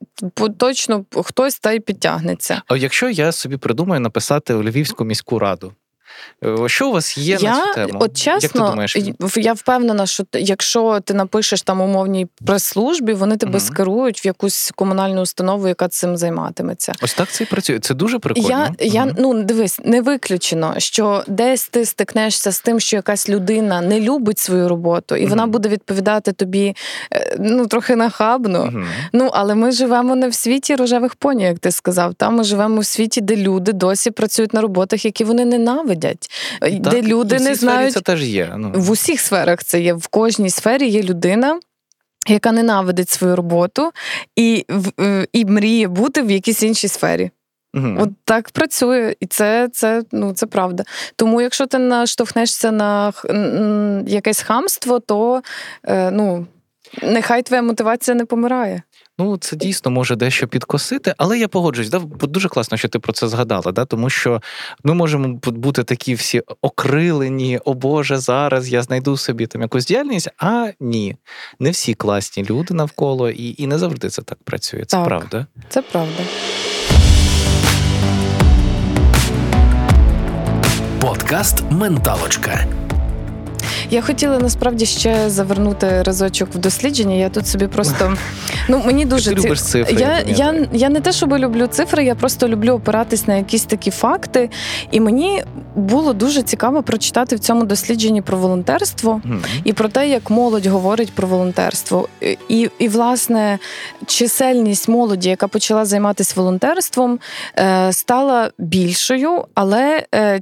Точно хтось та й підтягнеться. А якщо я собі придумаю написати у Львівську міську раду. Е, що у вас є я, на цю тему? От чесно, Як ти думаєш? я впевнена, що якщо ти напишеш там умовній прес-службі, вони тебе угу. скерують в якусь комунальну установу, яка цим займатиметься. Ось так це і працює. Це дуже прикольно. Я угу. я ну дивись, не виключено, що десь ти стикнешся з тим, що якась людина не любить свою роботу, і угу. вона буде відповідати тобі е, ну трохи нахабно. Ну але ми живемо не в світі рожевих поні, як ти сказав. Там ми живемо в світі, де люди досі працюють на роботах, які вони ненавидять сидять, так, де люди не знають. Це теж є. Ну. В усіх сферах це є. В кожній сфері є людина. Яка ненавидить свою роботу і е, і мріє бути в якійсь іншій сфері. Угу. От так працює, і це це, ну, це правда. Тому, якщо ти наштовхнешся на якесь хамство, то е, ну, нехай твоя мотивація не помирає. Ну, це дійсно може дещо підкосити, але я погоджуюсь, да? дуже класно, що ти про це згадала, да? тому що ми можемо бути такі всі окрилені, о Боже, зараз я знайду собі там якусь діяльність, а ні. Не всі класні люди навколо, і і не завжди це так працює. Це так, правда. Це правда. Подкаст Менталочка. Я хотіла насправді ще завернути разочок в дослідження. Я тут собі просто ну мені дуже Ти любиш цифри. Я, я, я не те, щоб люблю цифри, я просто люблю опиратись на якісь такі факти. І мені було дуже цікаво прочитати в цьому дослідженні про волонтерство mm-hmm. і про те, як молодь говорить про волонтерство. І, і власне, чисельність молоді, яка почала займатися волонтерством, е, стала більшою, але е,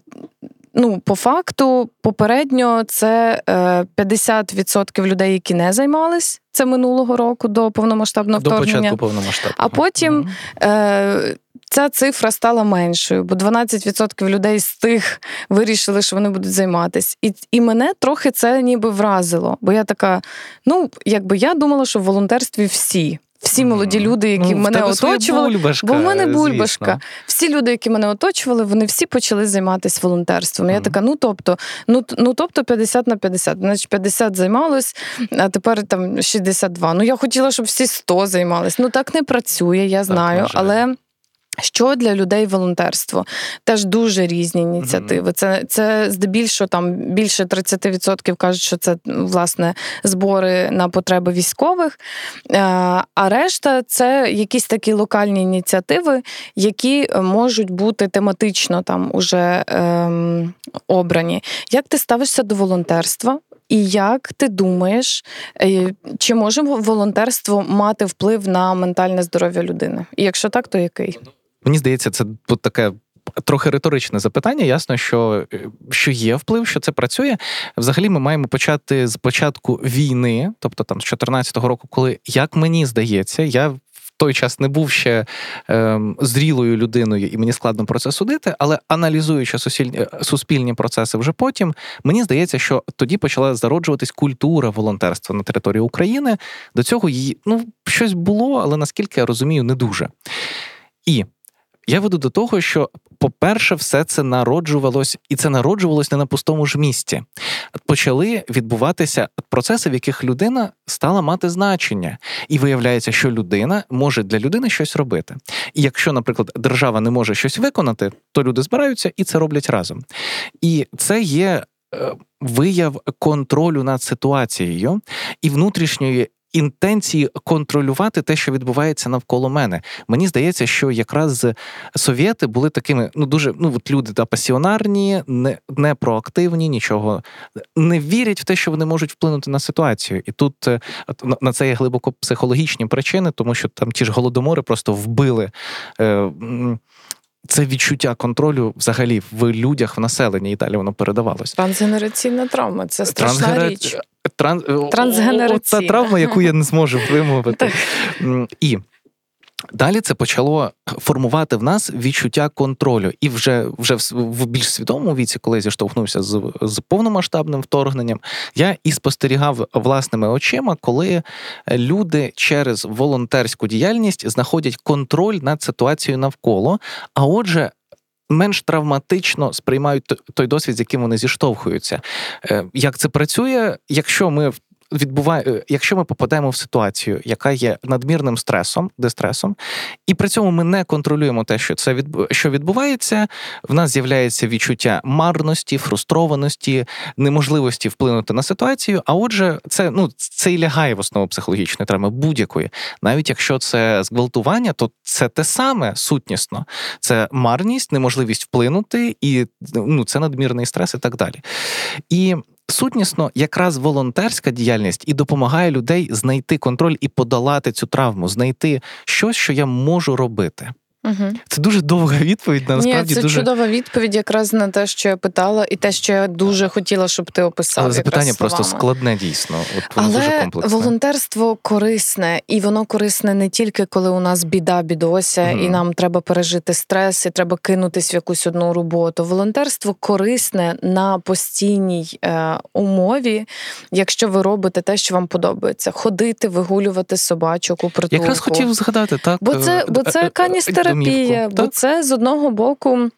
ну, по факту, попередньо це 50% е, людей, які не займались це минулого року до повномасштабного вторгнення. До початку повномасштабного. А потім. Mm-hmm. Ця цифра стала меншою, бо 12% людей з тих вирішили, що вони будуть займатися. І і мене трохи це ніби вразило. Бо я така: ну, якби я думала, що в волонтерстві всі всі молоді люди, які ну, мене оточували, бульбашка, бо в мене бульбашка. Звісно. Всі люди, які мене оточували, вони всі почали займатися волонтерством. Mm. Я така, ну тобто, ну ну тобто 50 на 50. Значить, 50 займалось, а тепер там 62. Ну я хотіла, щоб всі 100 займались. Ну так не працює, я знаю, так, але. Що для людей волонтерство? Теж дуже різні ініціативи. Це це здебільшого там більше 30% кажуть, що це власне збори на потреби військових. Е, а решта це якісь такі локальні ініціативи, які можуть бути тематично там уже ем, обрані. Як ти ставишся до волонтерства? І як ти думаєш, е, чи може волонтерство мати вплив на ментальне здоров'я людини? І якщо так, то який? Мені здається, це таке. Трохи риторичне запитання, ясно, що що є вплив, що це працює. Взагалі, ми маємо почати з початку війни, тобто там з 2014 року, коли, як мені здається, я в той час не був ще ем, зрілою людиною, і мені складно про це судити, але аналізуючи суспільні, суспільні процеси вже потім, мені здається, що тоді почала зароджуватись культура волонтерства на території України. До цього її ну щось було, але наскільки я розумію, не дуже. І Я веду до того, що, по-перше, все це народжувалось, і це народжувалось не на пустому ж місці. Почали відбуватися процеси, в яких людина стала мати значення, і виявляється, що людина може для людини щось робити. І якщо, наприклад, держава не може щось виконати, то люди збираються і це роблять разом. І це є. Е, вияв контролю над ситуацією і внутрішньої інтенції контролювати те, що відбувається навколо мене. Мені здається, що якраз совєти були такими, ну дуже ну от люди та пасіонарні, не, не проактивні, нічого не вірять в те, що вони можуть вплинути на ситуацію. І тут е, на це є глибоко психологічні причини, тому що там ті ж голодомори просто вбили. Е, це відчуття контролю взагалі в людях в населенні і далі воно передавалось. Трансгенераційна травма це страшна річ. Тран... Трансгенераційна. Та травма, яку я не зможу вимовити. І Далі це почало формувати в нас відчуття контролю, і вже вже в більш свідомому віці, коли я зіштовхнувся з з повномасштабним вторгненням, я і спостерігав власними очима, коли люди через волонтерську діяльність знаходять контроль над ситуацією навколо. А отже. Менш травматично сприймають той досвід, з яким вони зіштовхуються. Е, як це працює, якщо ми відбуває, е, якщо ми попадаємо в ситуацію, яка є надмірним стресом, дистресом, і при цьому ми не контролюємо те, що це від, що відбувається, в нас з'являється відчуття марності, фрустрованості, неможливості вплинути на ситуацію. А отже, це ну це і лягає в основу психологічної травми будь-якої, навіть якщо це зґвалтування, то це те саме сутнісно. Це марність, неможливість вплинути, і ну це надмірний стрес, і так далі. І Сутнісно, якраз волонтерська діяльність і допомагає людей знайти контроль і подолати цю травму, знайти щось, що я можу робити. Угу. Це дуже довга відповідь. насправді Ні, це дуже... чудова відповідь, якраз на те, що я питала, і те, що я дуже хотіла, щоб ти описав. Але запитання просто складне дійсно. От воно Але дуже комплексне. волонтерство корисне, і воно корисне не тільки коли у нас біда, бідося, угу. і нам треба пережити стрес, і треба кинутись в якусь одну роботу. Волонтерство корисне на постійній е, умові, якщо ви робите те, що вам подобається: ходити, вигулювати собачок у притулку. Якраз хотів згадати так. Бо це бо це е, е, каністерапія терапія, бо це з одного боку.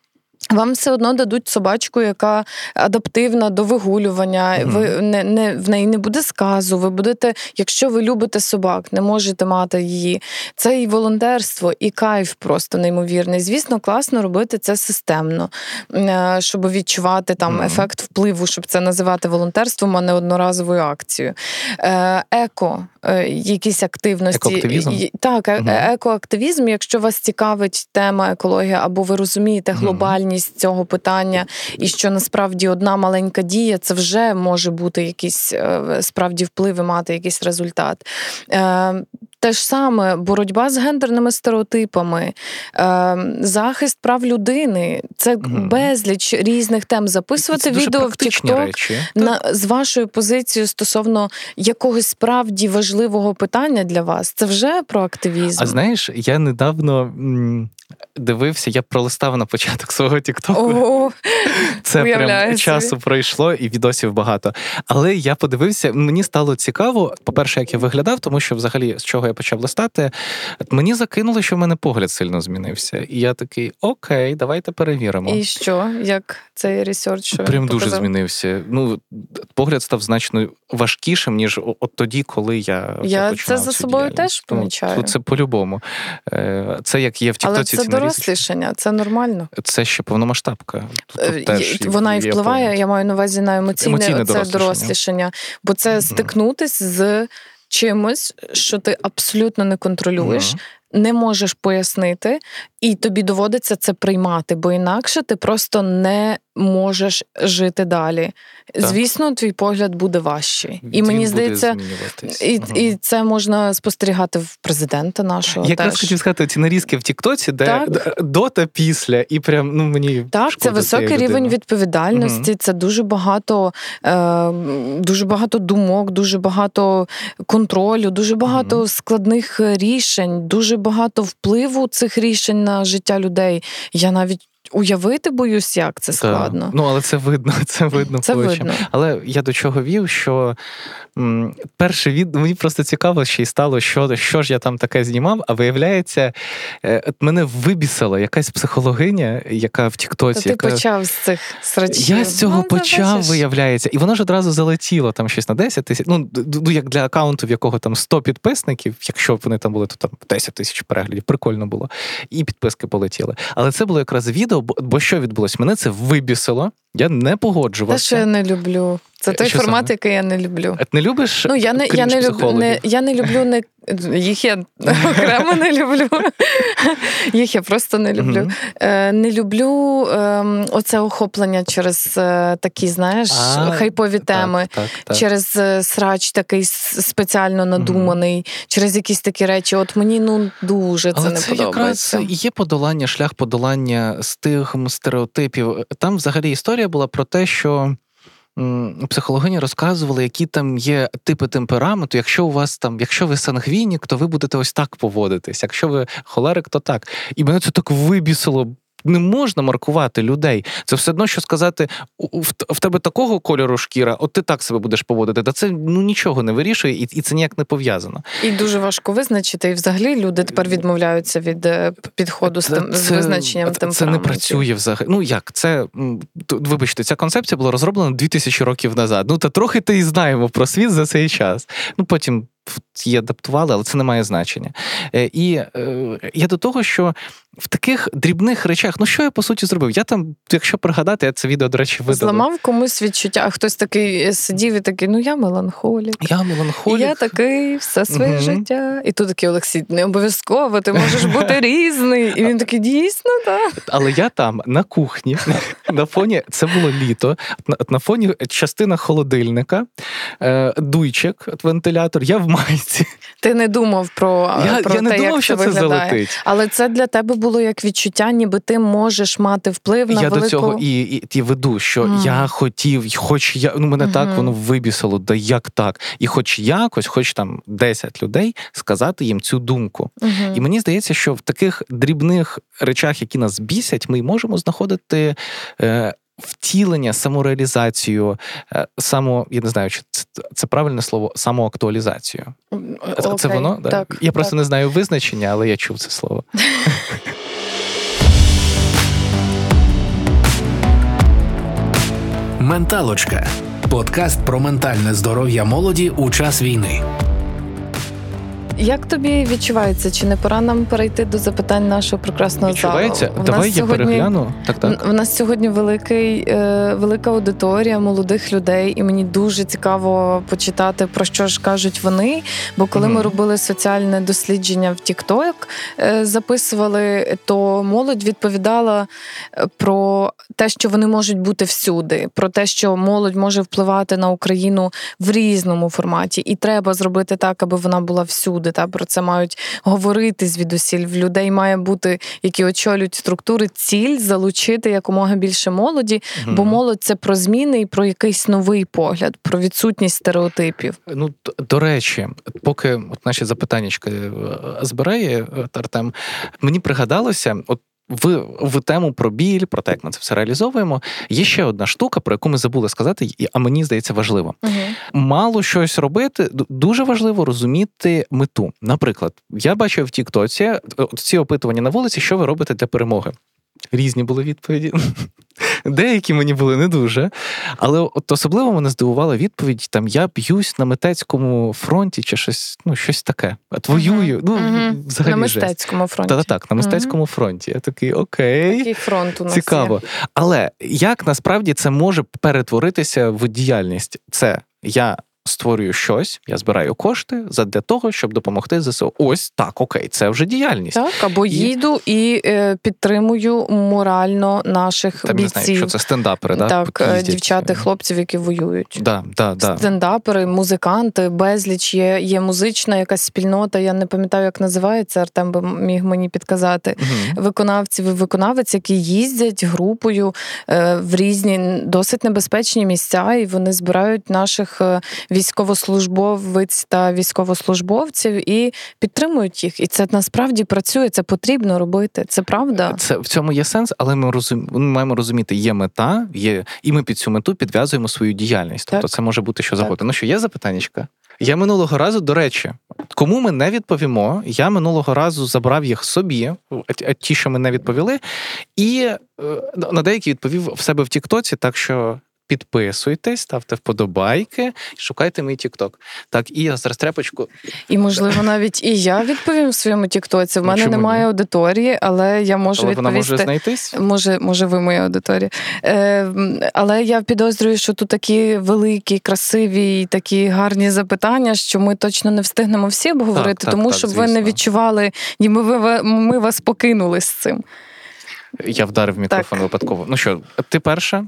Вам все одно дадуть собачку, яка адаптивна до вигулювання. Mm-hmm. Ви не не в неї не буде сказу. Ви будете, якщо ви любите собак, не можете мати її. Це і волонтерство, і кайф просто неймовірний. Звісно, класно робити це системно, е, щоб відчувати там mm-hmm. ефект впливу, щоб це називати волонтерством, а не одноразовою акцією. Е, еко, е, якісь активності. Екоактивізм? Так, mm-hmm. екоактивізм, якщо вас цікавить тема екологія, або ви розумієте глобальні складність цього питання, і що насправді одна маленька дія це вже може бути якийсь е, справді вплив і мати якийсь результат. Е, те ж саме боротьба з гендерними стереотипами, е, захист прав людини це угу. безліч різних тем. Записувати це відео в TikTok на з вашою позицією стосовно якогось справді важливого питання для вас. Це вже про активізм. А знаєш, я недавно дивився, я пролистав на початок свого Тіктоку. Це прям часу пройшло і відосів багато. Але я подивився, мені стало цікаво, по-перше, як я виглядав, тому що взагалі з чого я почав листати, мені закинуло, що в мене погляд сильно змінився. І я такий: окей, давайте перевіримо. І що? Як цей ресерч? Прям дуже змінився. Ну, погляд став значно важкішим, ніж от тоді, коли я. Я це за собою діяльність. теж помічаю. Це по-любому. Е, це як є в Тіктоці. Це дорослішання, це нормально. Це ще повномасштабка. Тут, тут теж Вона і впливає, я, я маю на увазі на емоційне, емоційне це дорослішання. дорослішання, бо це стикнутись з чимось, що ти абсолютно не контролюєш. Mm-hmm. Не можеш пояснити, і тобі доводиться це приймати, бо інакше ти просто не можеш жити далі. Так. Звісно, твій погляд буде важчий. І мені здається, і і це можна спостерігати в президента нашого. Я якраз хотів сказати ці нарізки в Тіктоці, де так. до та після, і прям ну мені так. Це високий рівень відповідальності. Угу. Це дуже багато, е, дуже багато думок, дуже багато контролю, дуже багато угу. складних рішень, дуже багато впливу цих рішень на життя людей. Я навіть уявити боюсь, як це складно. Так. Ну але це видно, це видно. Це видно. Але я до чого вів, що м, перше від мені просто цікаво ще й стало, що що ж я там таке знімав. А виявляється, е, мене вибісила якась психологиня, яка в Тіктоці. ти яка... почав з цих срачів. Я з цього ну, почав, забачиш. виявляється, і воно ж одразу залетіло там щось на 10 тисяч. Ну, ну як для аккаунту, в якого там 100 підписників, якщо б вони там були, то там 10 тисяч переглядів, прикольно було. І підписки полетіли. Але це було якраз відео, бо, бо що відбулось? Мене це вибісило. Я не Те, що я не люблю. Це той Що формат, саме? який я не люблю. А Ти не любиш? Ну, я не, я не, люблю, не, я не люблю не їх я окремо не люблю. Їх я просто не люблю. Е, Не люблю ем, оце охоплення через е, такі, знаєш, хайпові теми. Через е, срач такий спеціально надуманий, через якісь такі речі. От мені ну дуже це Але не це якраз подобається. і є подолання, шлях подолання стигм, стереотипів. Там взагалі історія була про те, що. Психологині розказували, які там є типи темпераменту. Якщо у вас там, якщо ви сангвінік, то ви будете ось так поводитись. Якщо ви холерик, то так. І мене це так вибісило. Не можна маркувати людей. Це все одно, що сказати: «У- у- в, тебе такого кольору шкіра, от ти так себе будеш поводити. Та це ну нічого не вирішує, і, і це ніяк не пов'язано. І дуже важко визначити. І взагалі люди тепер відмовляються від е, підходу з, тем, з визначенням це, темпераментів. це не працює взагалі. Ну як це вибачте, ця концепція була розроблена 2000 років назад. Ну та трохи ти і знаємо про світ за цей час. Ну потім її адаптували, але це не має значення. Е, І е, я до того, що в таких дрібних речах, ну що я по суті зробив? Я там, якщо пригадати, я це відео, до речі, видав. Зламав комусь відчуття, а хтось такий е, сидів і такий, ну я меланхолік. Я меланхолік. Я такий все своє Мгм. життя. І тут такий Олексій, не обов'язково, ти можеш бути різний. І він такий, дійсно, так. Але я там на кухні, на фоні це було літо. На, фоні частина холодильника, дуйчик, вентилятор. Я в майці. Ти не думав про, Я, про я не думав, як що це виглядає. залетить. Але це для тебе було як відчуття, ніби ти можеш мати вплив на я велику... до цього і, і, і веду, що Мгм. я хотів, хоч я ну мене так воно вибісило, да як так, і хоч якось, хоч там 10 людей сказати їм цю думку. Мгм. І мені здається, що в таких дрібних речах, які нас бісять, ми можемо знаходити. Е, Втілення, самореалізацію, е, само я не знаю, чи це, це правильне слово самоактуалізацію. Це, це воно? Да? Так, я просто так. не знаю визначення, але я чув це слово. Менталочка подкаст про ментальне здоров'я молоді у час війни. Як тобі відчувається, чи не пора нам перейти до запитань нашого прекрасного Відчувається? залу? У Давай я сьогодні... перегляну. Так, так. У нас сьогодні великий, е, велика аудиторія молодих людей, і мені дуже цікаво почитати про що ж кажуть вони. Бо коли Мгм. ми робили соціальне дослідження в TikTok, е, записували, то молодь відповідала е, про те, що вони можуть бути всюди, про те, що молодь може впливати на Україну в різному форматі, і треба зробити так, аби вона була всюди. Та про це мають говорити звідусіль. В людей має бути, які очолюють структури, ціль залучити якомога більше молоді, бо Мгм. молодь це про зміни і про якийсь новий погляд, про відсутність стереотипів. Ну, до речі, поки от наші запитаннячка е, збирає е, Артем, мені пригадалося, от в, в тему про біль, про те, як ми це все реалізовуємо. Є ще одна штука, про яку ми забули сказати, а мені здається важливо. Мало щось робити, дуже важливо розуміти мету. Наприклад, я бачив в Тіктоці ці опитування на вулиці, що ви робите для перемоги. Різні були відповіді. Деякі мені були не дуже. Але от особливо мене здивувала відповідь: там я б'юсь на митецькому фронті чи щось, ну, щось таке. От воюю. Ну, Мгм. взагалі. на жесть. мистецькому фронті. Та так, на мистецькому фронті. Я такий окей. Такий фронт у нас Цікаво. Є. Але як насправді це може перетворитися в діяльність? Це я створюю щось, я збираю кошти для того, щоб допомогти ЗСУ. Ось так, окей, це вже діяльність. Так, або І- їду і е, підтримую морально наших Там не знаю, що це стендапери, да? так, дівчата, хлопців, які воюють. Да, да, да. Стендапери, музиканти, безліч є, є музична якась спільнота. Я не пам'ятаю, як називається. Артем би міг мені підказати. Мгм. Виконавців і виконавець, які їздять групою е, в різні досить небезпечні місця, і вони збирають наших е, військовослужбовець та військовослужбовців і підтримують їх. І це насправді працює. Це потрібно робити. Це правда. Це в цьому є сенс, але ми розум... ми маємо розуміти, є мета, є, і ми під цю мету підв'язуємо свою діяльність. Тобто, так. це може бути що завгодно. Ну що є запитаннячка? Я минулого разу, до речі, кому ми не відповімо, я минулого разу забрав їх собі, ті, що ми не відповіли, і е, на деякі відповів в себе в Тіктоці, так що Підписуйтесь, ставте вподобайки, шукайте мій Тікток. Так, і я зараз трепочку. І, можливо, навіть і я відповім в своєму Тіктоці. В мене Чому немає ні? аудиторії, але я можу але відповісти. Вона може знайтись? Може, може, ви моя аудиторія. Е, Але я підозрюю, що тут такі великі, красиві, такі гарні запитання, що ми точно не встигнемо всі обговорити, так, так, тому так, щоб звісно. ви не відчували, ніби ви ми вас покинули з цим. Я вдарив мікрофон випадково. Ну що, ти перша?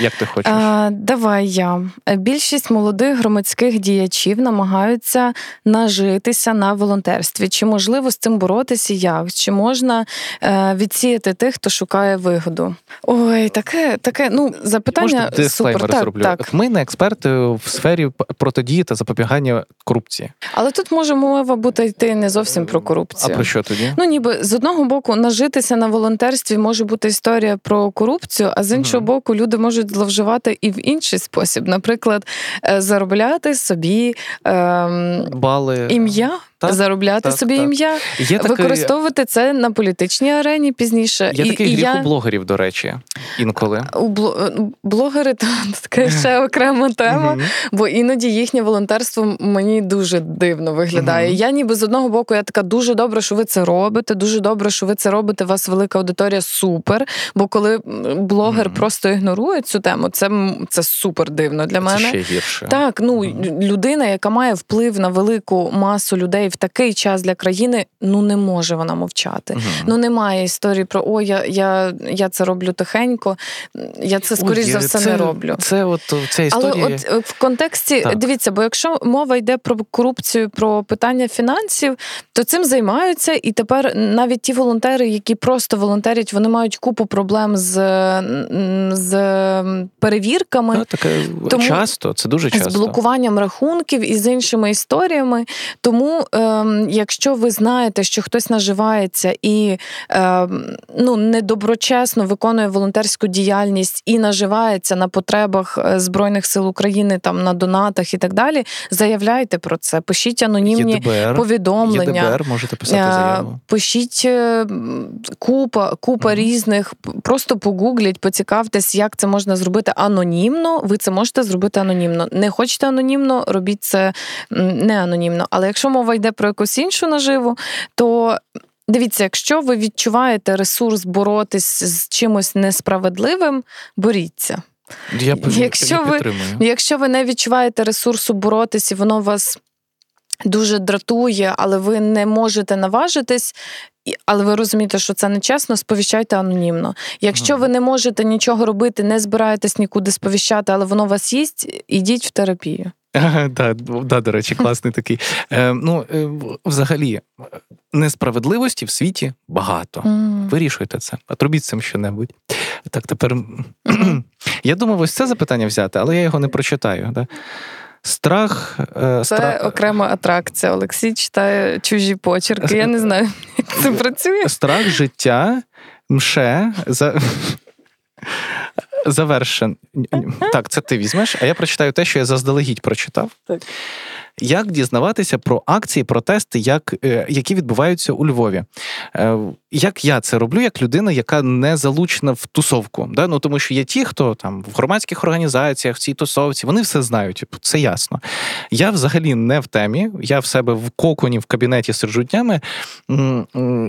Як ти хочеш? А, Давай я. Більшість молодих громадських діячів намагаються нажитися на волонтерстві. Чи можливо з цим боротися? Як? Чи можна е, відсіяти тих, хто шукає вигоду? Ой, таке, таке ну запитання Можна супер. Так, так. Ми не експерти в сфері протидії та запобігання корупції. Але тут може мова бути йти не зовсім про корупцію. А про що тоді? Ну ніби з одного боку нажитися на волонтерстві може бути історія про корупцію, а з іншого угу. боку, люди можуть зловживати і в інший спосіб, наприклад, е, заробляти собі ем, бали ім'я так, заробляти так, собі так. ім'я, Є використовувати такий... це на політичній арені пізніше. Є і, такий і гріх я... у блогерів, до речі, інколи. У блогери то така ще окрема тема, бо іноді їхнє волонтерство мені дуже дивно виглядає. Я ніби з одного боку, я така дуже добре, що ви це робите. Дуже добре, що ви це робите. У вас велика аудиторія супер. Бо коли блогер просто ігнорує цю тему, це це супер дивно для мене. Це ще гірше. Так, ну людина, яка має вплив на велику масу людей в такий час для країни ну не може вона мовчати. uh Ну немає історії про о, я я, я це роблю тихенько. Я це скоріш за все це, не роблю. Це от ця історія. Але от е, в контексті так. дивіться, бо якщо мова йде про корупцію, про питання фінансів, то цим займаються, і тепер навіть ті волонтери, які просто волонтерять, вони мають купу проблем з з перевірками. Так, таке Тому часто це дуже часто з блокуванням рахунків і з іншими історіями. Тому Ем, якщо ви знаєте, що хтось наживається і ем, ну недоброчесно виконує волонтерську діяльність і наживається на потребах е, збройних сил України, там на донатах і так далі, заявляйте про це. Пишіть анонімні ЄДБР. повідомлення. ЄДБР можете писати е, заяву. Пишіть е, купа, купа mm різних. Просто погугліть, поцікавтесь, як це можна зробити анонімно. Ви це можете зробити анонімно. Не хочете анонімно, робіть це не анонімно. Але якщо мова йде про якусь іншу наживу, то. Дивіться, якщо ви відчуваєте ресурс боротись з чимось несправедливим, боріться. Я якщо я ви якщо ви не відчуваєте ресурсу боротись, і воно вас дуже дратує, але ви не можете наважитись, але ви розумієте, що це нечесно, сповіщайте анонімно. Якщо ви не можете нічого робити, не збираєтесь нікуди сповіщати, але воно вас їсть, ідіть в терапію. Так, да, до речі, класний такий. Е, Ну, е, взагалі, несправедливості в світі багато. Mm. Вирішуйте це, а робіть цим що-небудь. Так, тепер я думав, ось це запитання взяти, але я його не прочитаю. Да? Страх. Е, це страх... окрема атракція. Олексій читає чужі почерки. Я не знаю, як це працює. Страх життя мше за завершен. Так, це ти візьмеш, а я прочитаю те, що я заздалегідь прочитав. Так. Як дізнаватися про акції, протести, як, е, які відбуваються у Львові? Е, як я це роблю, як людина, яка не залучена в тусовку? Да? Ну тому що є ті, хто там в громадських організаціях, в цій тусовці, вони все знають, це ясно. Я взагалі не в темі, я в себе в коконі в кабінеті сиджу днями.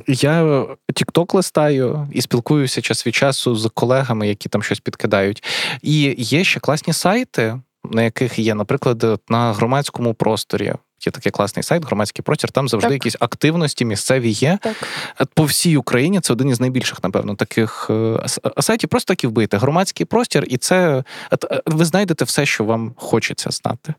Я тікток листаю і спілкуюся час від часу з колегами, які там щось підкидають. І є ще класні сайти на яких є, наприклад, на громадському просторі. Є такий класний сайт, громадський простір, там завжди так. якісь активності місцеві є. Так. По всій Україні це один із найбільших, напевно, таких е, сайтів. Просто так і вбийте громадський простір, і це ви знайдете все, що вам хочеться знати.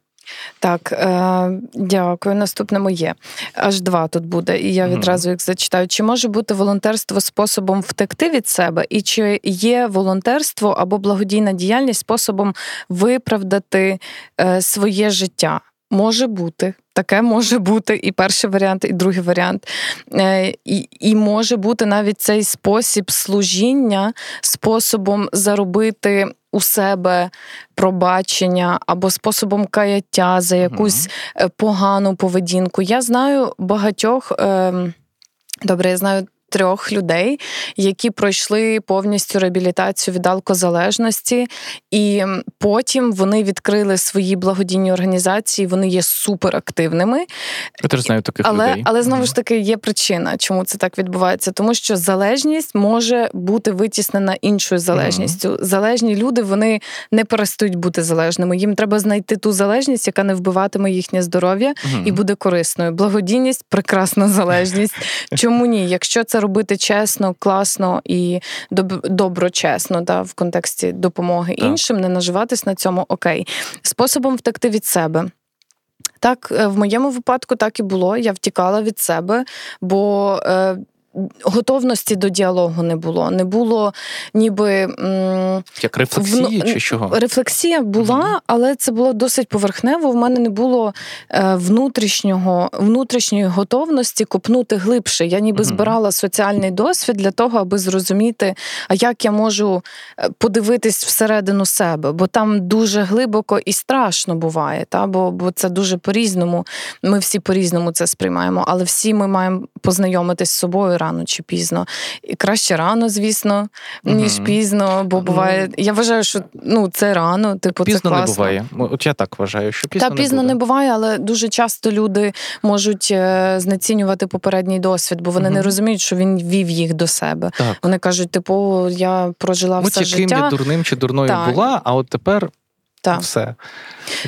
Так, е, дякую. Наступне моє. Аж два тут буде, і я відразу їх зачитаю. Чи може бути волонтерство способом втекти від себе, і чи є волонтерство або благодійна діяльність способом виправдати е, своє життя? Може бути. Таке може бути і перший варіант, і другий варіант. Е, і і може бути навіть цей спосіб служіння способом заробити у себе пробачення або способом каяття за якусь mm погану поведінку. Я знаю багатьох. Е, Добре, я знаю трьох людей, які пройшли повністю реабілітацію від алкозалежності, і потім вони відкрили свої благодійні організації. Вони є суперактивними. Я теж знаю таких але, людей. Але знову ж таки є причина, чому це так відбувається, тому що залежність може бути витіснена іншою залежністю. Mm-hmm. Залежні люди вони не перестають бути залежними. Їм треба знайти ту залежність, яка не вбиватиме їхнє здоров'я mm-hmm. і буде корисною. Благодійність прекрасна залежність. Чому ні? Якщо це робити чесно, класно і доброчесно, да, в контексті допомоги так. іншим, не наживатись на цьому окей. Способом втекти від себе. Так, е, в моєму випадку так і було. Я втікала від себе, бо е, готовності до діалогу не було. Не було ніби як рефлексії в... чи чого? Рефлексія була, mm-hmm. але це було досить поверхнево. В мене не було е, внутрішнього внутрішньої готовності копнути глибше. Я ніби mm-hmm. збирала соціальний досвід для того, аби зрозуміти, а як я можу е, подивитись всередину себе, бо там дуже глибоко і страшно буває. Та? Бо, бо це дуже по-різному. Ми всі по-різному це сприймаємо, але всі ми маємо познайомитись з собою рано чи пізно. І краще рано, звісно, ніж mm пізно, бо ну, буває. Я вважаю, що ну це рано, типу, пізно це класно. не буває. От я так вважаю, що пізно Та пізно не, не буває, але дуже часто люди можуть е, знецінювати попередній досвід, бо вони mm не розуміють, що він вів їх до себе. Так. Вони кажуть, типу, я прожила Будь все яким життя. я дурним чи дурною так. була, а от тепер. Так. Все.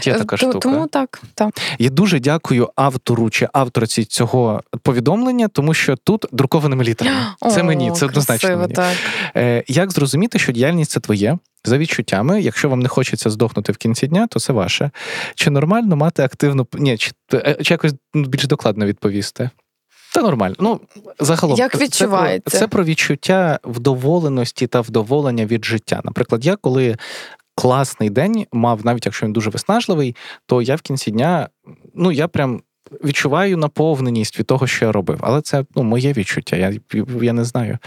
Є е, така штука. Тому так. так. Я дуже дякую автору чи авторці цього повідомлення, тому що тут друкованими літерами. Це О, мені, це однозначно. Красиво, мені. Так. Е, Як зрозуміти, що діяльність це твоє? За відчуттями, якщо вам не хочеться здохнути в кінці дня, то це ваше. Чи нормально мати активну Ні, чи, е, чи якось більш докладно відповісти? Це нормально. Ну, загалом, Як відчувається? Це це про відчуття вдоволеності та вдоволення від життя. Наприклад, я коли класний день мав, навіть якщо він дуже виснажливий, то я в кінці дня, ну я прям. Відчуваю наповненість від того, що я робив, але це ну, моє відчуття. Я я не знаю.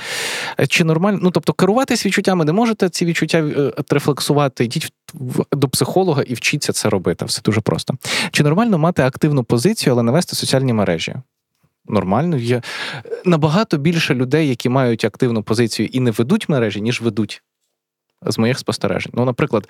Чи нормально, ну тобто, керуватись відчуттями не можете ці відчуття е, рефлексувати, йдіть до психолога і вчіться це робити. Все дуже просто. Чи нормально мати активну позицію, але не вести соціальні мережі? Нормально. Є набагато більше людей, які мають активну позицію і не ведуть мережі, ніж ведуть з моїх спостережень. Ну, наприклад,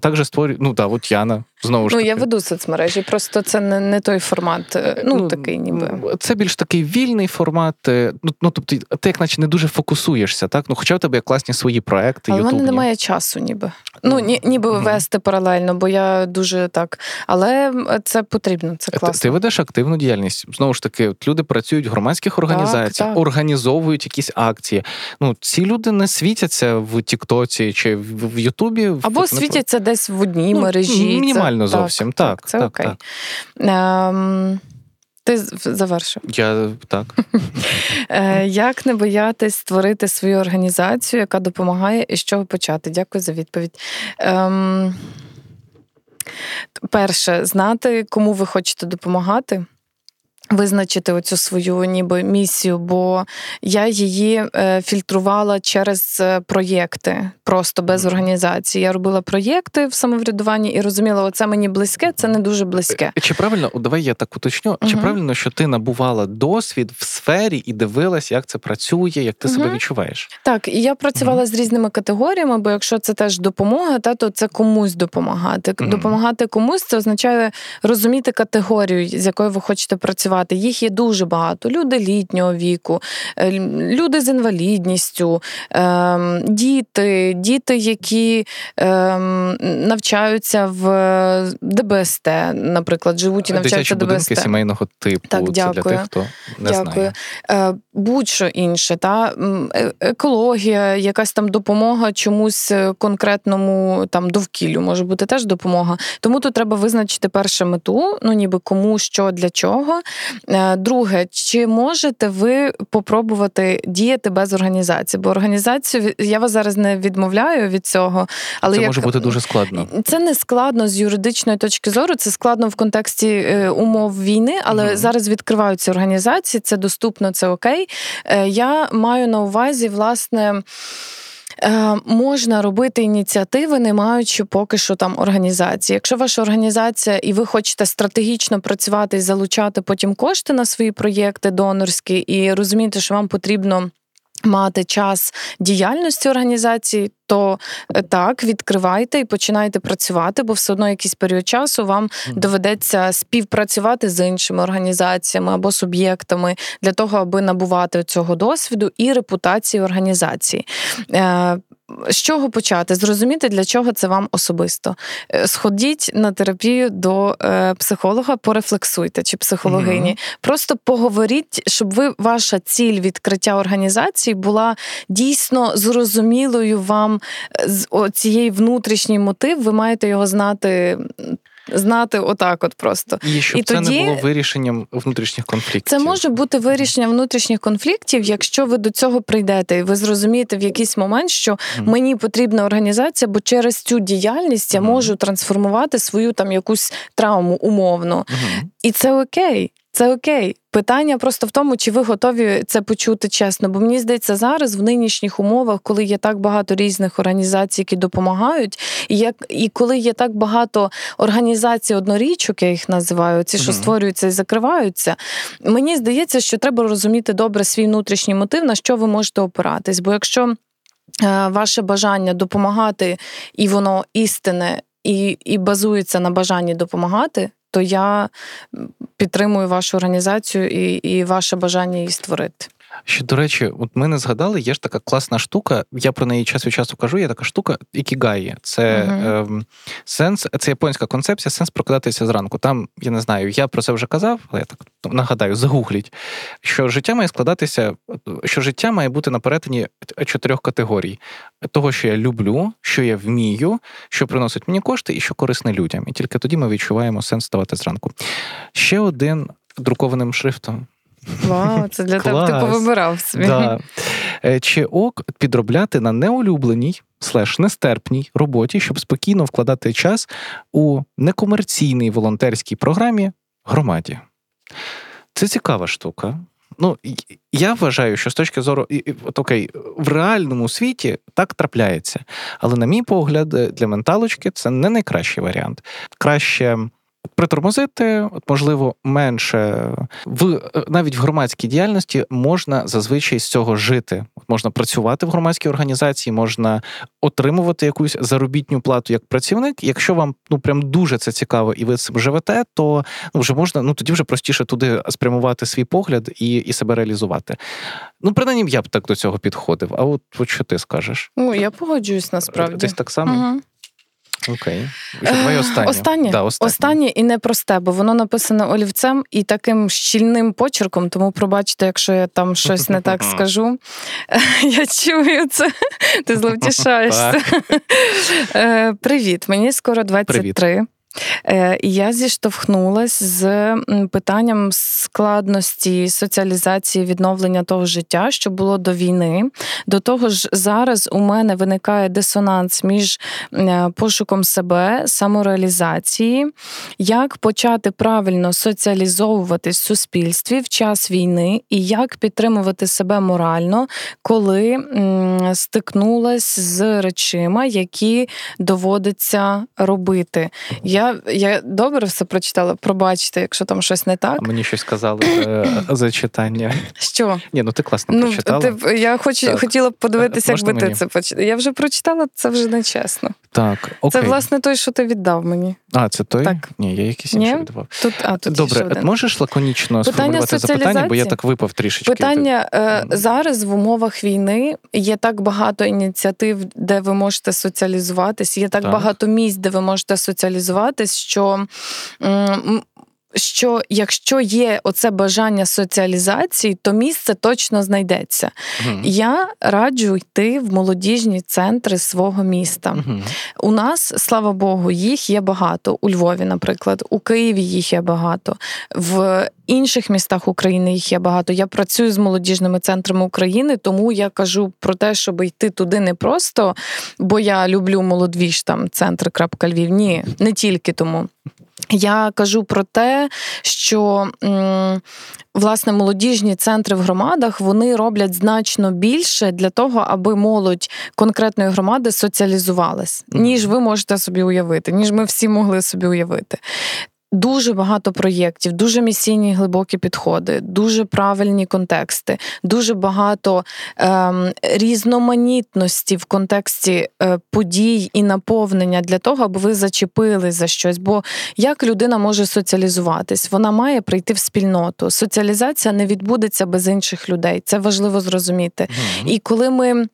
також створю ну да, от Яна знову ж ну, таки. я веду соцмережі, просто це не не той формат. Е, ну, ну такий ніби. Це більш такий вільний формат. Е, ну, ну тобто, ти як наче не дуже фокусуєшся, так? Ну, хоча в тебе є класні свої проекти. Але в мене немає часу, ніби. Ну, ні, ніби mm вести паралельно, бо я дуже так. Але це потрібно, це класно. Ти, ти ведеш активну діяльність. Знову ж таки, от люди працюють в громадських організаціях, так, так. організовують якісь акції. Ну, ці люди не світяться в Тіктоці чи в Ютубі. Або в... світяться десь в одній ну, мережі. Мінімально це, зовсім. Так, так, це так, окей. Так. Ем... Ти завершив. Я так. Е, як не боятись створити свою організацію, яка допомагає і з чого почати? Дякую за відповідь. Ем, перше, знати, кому ви хочете допомагати. Визначити оцю свою ніби місію, бо я її е, фільтрувала через е, проєкти, просто без організації. Я робила проєкти в самоврядуванні і розуміла, оце мені близьке, це не дуже близьке. Чи правильно, давай я так уточню, угу. чи правильно, що ти набувала досвід в сфері і дивилась, як це працює, як ти угу. себе відчуваєш? Так, і я працювала угу. з різними категоріями, бо якщо це теж допомога, та то це комусь допомагати. Допомагати комусь це означає розуміти категорію, з якою ви хочете працювати працювати. Їх є дуже багато. Люди літнього віку, е, люди з інвалідністю, ем, діти, діти, які ем, навчаються в ДБСТ, наприклад, живуть і навчаються в ДБСТ. будинки сімейного типу. Так, дякую. Це для тих, хто не дякую. знає. Будь-що інше, та екологія, якась там допомога чомусь конкретному там довкіллю може бути теж допомога. Тому тут треба визначити першу мету, ну ніби кому, що для чого. Е, друге, чи можете ви попробувати діяти без організації? Бо організацію я вас зараз не відмовляю від цього, але це як... може бути дуже складно. Це не складно з юридичної точки зору. Це складно в контексті е, умов війни, але mm зараз відкриваються організації. Це доступно, це окей. Е, я маю на увазі власне. Е, можна робити ініціативи, не маючи поки що там організації. Якщо ваша організація і ви хочете стратегічно працювати і залучати потім кошти на свої проєкти донорські, і розумієте, що вам потрібно. Мати час діяльності організації, то е, так відкривайте і починайте працювати, бо все одно якийсь період часу вам доведеться співпрацювати з іншими організаціями або суб'єктами для того, аби набувати цього досвіду і репутації організації. Е, з чого почати? Зрозуміти, для чого це вам особисто. Е, сходіть на терапію до е, психолога, порефлексуйте чи психологині. Mm-hmm. Просто поговоріть, щоб ви ваша ціль відкриття організації була дійсно зрозумілою вам з цієї внутрішній мотив. Ви маєте його знати знати отак, от просто і щоб і це тоді... не було вирішенням внутрішніх конфліктів. Це може бути вирішення внутрішніх конфліктів, якщо ви до цього прийдете, і ви зрозумієте в якийсь момент, що mm. мені потрібна організація, бо через цю діяльність я mm. можу трансформувати свою там якусь травму умовно, mm. і це окей. Це окей. Питання просто в тому, чи ви готові це почути чесно. Бо мені здається, зараз в нинішніх умовах, коли є так багато різних організацій, які допомагають, і як і коли є так багато організацій однорічок, я їх називаю, ці, що mm-hmm. створюються і закриваються. Мені здається, що треба розуміти добре свій внутрішній мотив, на що ви можете опиратись. Бо якщо е, ваше бажання допомагати, і воно істинне. І і базується на бажанні допомагати, то я підтримую вашу організацію і, і ваше бажання її створити. Ще, до речі, от ми не згадали, є ж така класна штука. Я про неї час від часу кажу. Є така штука ікігаї. Це uh-huh. е, сенс, це японська концепція, сенс прокидатися зранку. Там я не знаю, я про це вже казав, але я так нагадаю, загугліть, що життя має складатися, що життя має бути на перетині чотирьох категорій: того, що я люблю, що я вмію, що приносить мені кошти, і що корисне людям. І тільки тоді ми відчуваємо сенс ставати зранку. Ще один друкованим шрифтом. Вау, це для тебе ти повибирав собі. Да. Е, чи ок підробляти на неулюбленій слеш нестерпній роботі, щоб спокійно вкладати час у некомерційній волонтерській програмі громаді? Це цікава штука. Ну, я вважаю, що з точки зору от окей, в реальному світі так трапляється. Але, на мій погляд, для менталочки це не найкращий варіант. Краще притормозити, от можливо, менше в навіть в громадській діяльності можна зазвичай з цього жити. Можна працювати в громадській організації, можна отримувати якусь заробітню плату як працівник. Якщо вам ну прям дуже це цікаво, і ви цим живете, то ну вже можна ну тоді вже простіше туди спрямувати свій погляд і і себе реалізувати. Ну, принаймні, я б так до цього підходив. А от, от що ти скажеш? Ну я погоджуюсь насправді. Десь так само. Угу. Окей. Що твоє останнє? Останнє да, останнє. останнє і непросте, бо воно написане олівцем і таким щільним почерком, тому пробачте, якщо я там щось не так скажу. Я чую це. Ти зловтішаєшся. Е, привіт, мені скоро 23. Привіт. Е, я зіштовхнулася з питанням складності соціалізації відновлення того життя, що було до війни. До того ж, зараз у мене виникає дисонанс між е, пошуком себе, самореалізації, як почати правильно соціалізовуватись в суспільстві в час війни, і як підтримувати себе морально, коли стикнулась з речима, які доводиться робити. Я Я я добре все прочитала. Пробачте, якщо там щось не так. А мені щось казали е, за читання. Що? Ні, ну ти класно ну, прочитала. Ти, я хоч, хотіла б подивитися, Можна якби ти це прочитала. Я вже прочитала, це вже не чесно. Так, окей. Це, власне, той, що ти віддав мені. А, це той? Так. Ні, я якийсь інший віддавав. Тут, а, тут Добре, один. можеш лаконічно Питання сформулювати запитання, бо я так випав трішечки. Питання е, зараз в умовах війни є так багато ініціатив, де ви можете соціалізуватись, є так, Так. багато місць, де ви можете соціалізуватись, що. Що якщо є оце бажання соціалізації, то місце точно знайдеться. Мгм. Я раджу йти в молодіжні центри свого міста. Мгм. У нас, слава Богу, їх є багато. У Львові, наприклад, у Києві їх є багато, в інших містах України їх є багато. Я працюю з молодіжними центрами України, тому я кажу про те, щоб йти туди не просто, бо я люблю молодвіж там центр.Львів. Ні, не тільки тому. Я кажу про те, що власне молодіжні центри в громадах вони роблять значно більше для того, аби молодь конкретної громади соціалізувалась, ніж ви можете собі уявити, ніж ми всі могли собі уявити. Дуже багато проєктів, дуже місійні глибокі підходи, дуже правильні контексти, дуже багато ем, різноманітності в контексті е, подій і наповнення для того, аби ви зачепили за щось. Бо як людина може соціалізуватись? Вона має прийти в спільноту. Соціалізація не відбудеться без інших людей. Це важливо зрозуміти. Мгм. І коли ми.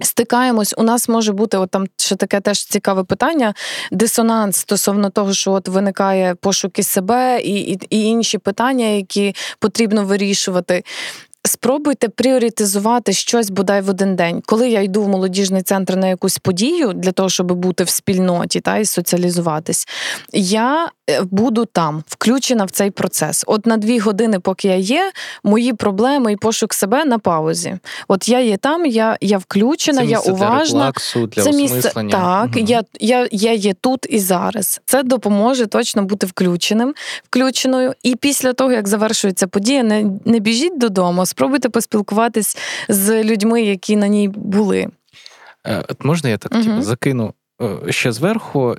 Стикаємось, у нас може бути от там ще таке теж цікаве питання: дисонанс стосовно того, що от виникає пошуки себе і, і, і інші питання, які потрібно вирішувати. Спробуйте пріоритизувати щось бодай в один день. Коли я йду в молодіжний центр на якусь подію для того, щоб бути в спільноті та і соціалізуватись, я е, буду там, включена в цей процес. От на дві години, поки я є, мої проблеми і пошук себе на паузі. От я є там, я, я включена, Це я уважна. релаксу, для Це місце так. Мгм. Я, я, я є тут і зараз. Це допоможе точно бути включеним, включеною. І після того, як завершується подія, не, не біжіть додому, спробуйте поспілкуватись з людьми, які на ній були. Е, От можна я так угу. типу, закину е, ще зверху?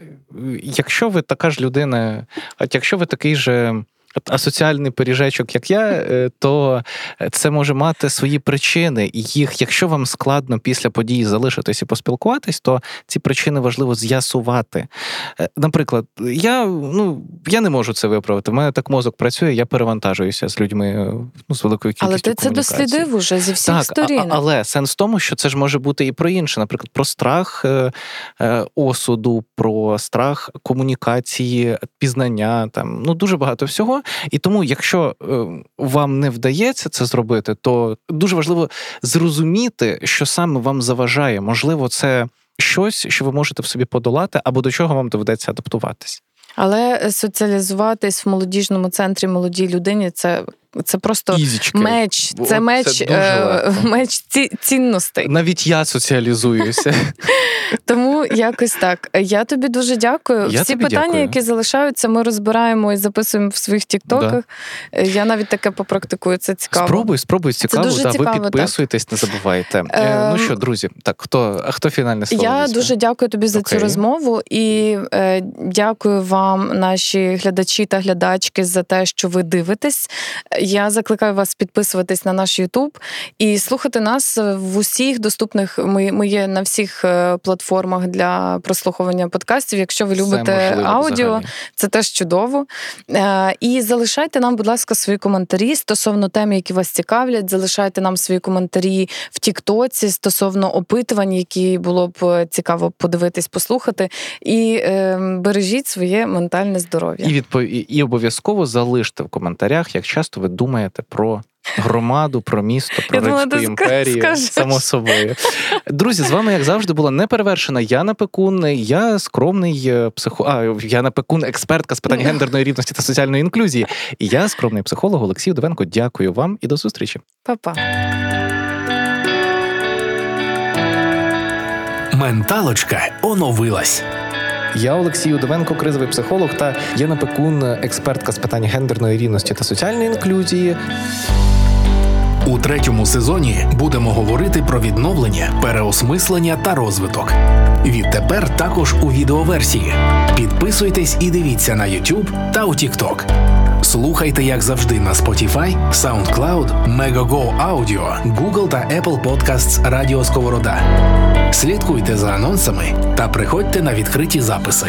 Якщо ви така ж людина, от якщо ви такий же. Асоціальний пиріжечок, як я, е, то це може мати свої причини. І їх, якщо вам складно після події залишитись і поспілкуватись, то ці причини важливо з'ясувати. Е, Наприклад, я ну я не можу це виправити. У мене так мозок працює, я перевантажуюся з людьми е, ну, з великою кількістю Але ти це дослідив уже зі всіх Так, сторін. а- а- але сенс в тому, що це ж може бути і про інше, наприклад, про страх е, е, осуду, про страх комунікації, пізнання, там ну дуже багато всього. І тому, якщо е, вам не вдається це зробити, то дуже важливо зрозуміти, що саме вам заважає. Можливо, це щось, що ви можете в собі подолати, або до чого вам доведеться адаптуватись. Але соціалізуватись в молодіжному центрі молодій людині це, це просто Ізічки. меч. Це меч, це е, меч ці, цінностей. Навіть я соціалізуюся. Тому якось так. Я тобі дуже дякую. Я Всі питання, дякую. які залишаються, ми розбираємо і записуємо в своїх тіктоках. Я навіть таке попрактикую. Це цікаво. Спробуй, спробуй, цікаво. дуже да, цікаво, ви так. не забувайте. Е, ну Ем, що, друзі, так хто, хто фінальне слово? Я візьме? дуже дякую тобі за цю розмову і е, дякую вам, наші глядачі та глядачки, за те, що ви дивитесь. Я закликаю вас підписуватись на наш Ютуб і слухати нас в усіх доступних. Ми, ми є на всіх е, платформах для прослуховування подкастів. Якщо ви любите можливо аудіо, взагалі. це теж чудово. Е, І залишайте нам, будь ласка, свої коментарі стосовно тем, які вас цікавлять. Залишайте нам свої коментарі в Тіктоці стосовно опитувань, які було б е, цікаво подивитись, послухати. І е, бережіть своє ментальне здоров'я. І, відпов... і обов'язково залиште в коментарях, як часто ви думаєте про громаду, про місто, про Римську імперію. скажеш. Само собою. Друзі, з вами, як завжди, була неперевершена Яна Пекун. Я скромний е, психо... А, Яна Пекун, експертка з питань гендерної рівності та соціальної інклюзії. І я скромний психолог Олексій Довенко. Дякую вам і до зустрічі. Па-па. Менталочка оновилась. Я Олексій Удовенко, кризовий психолог та Яна Пекун, експертка з питань гендерної рівності та соціальної інклюзії. У третьому сезоні будемо говорити про відновлення, переосмислення та розвиток. Відтепер також у відеоверсії. Підписуйтесь і дивіться на YouTube та у TikTok. Слухайте, як завжди, на Spotify, SoundCloud, Megogo Audio, Google та Apple Podcasts Радіо Сковорода. Слідкуйте за анонсами та приходьте на відкриті записи.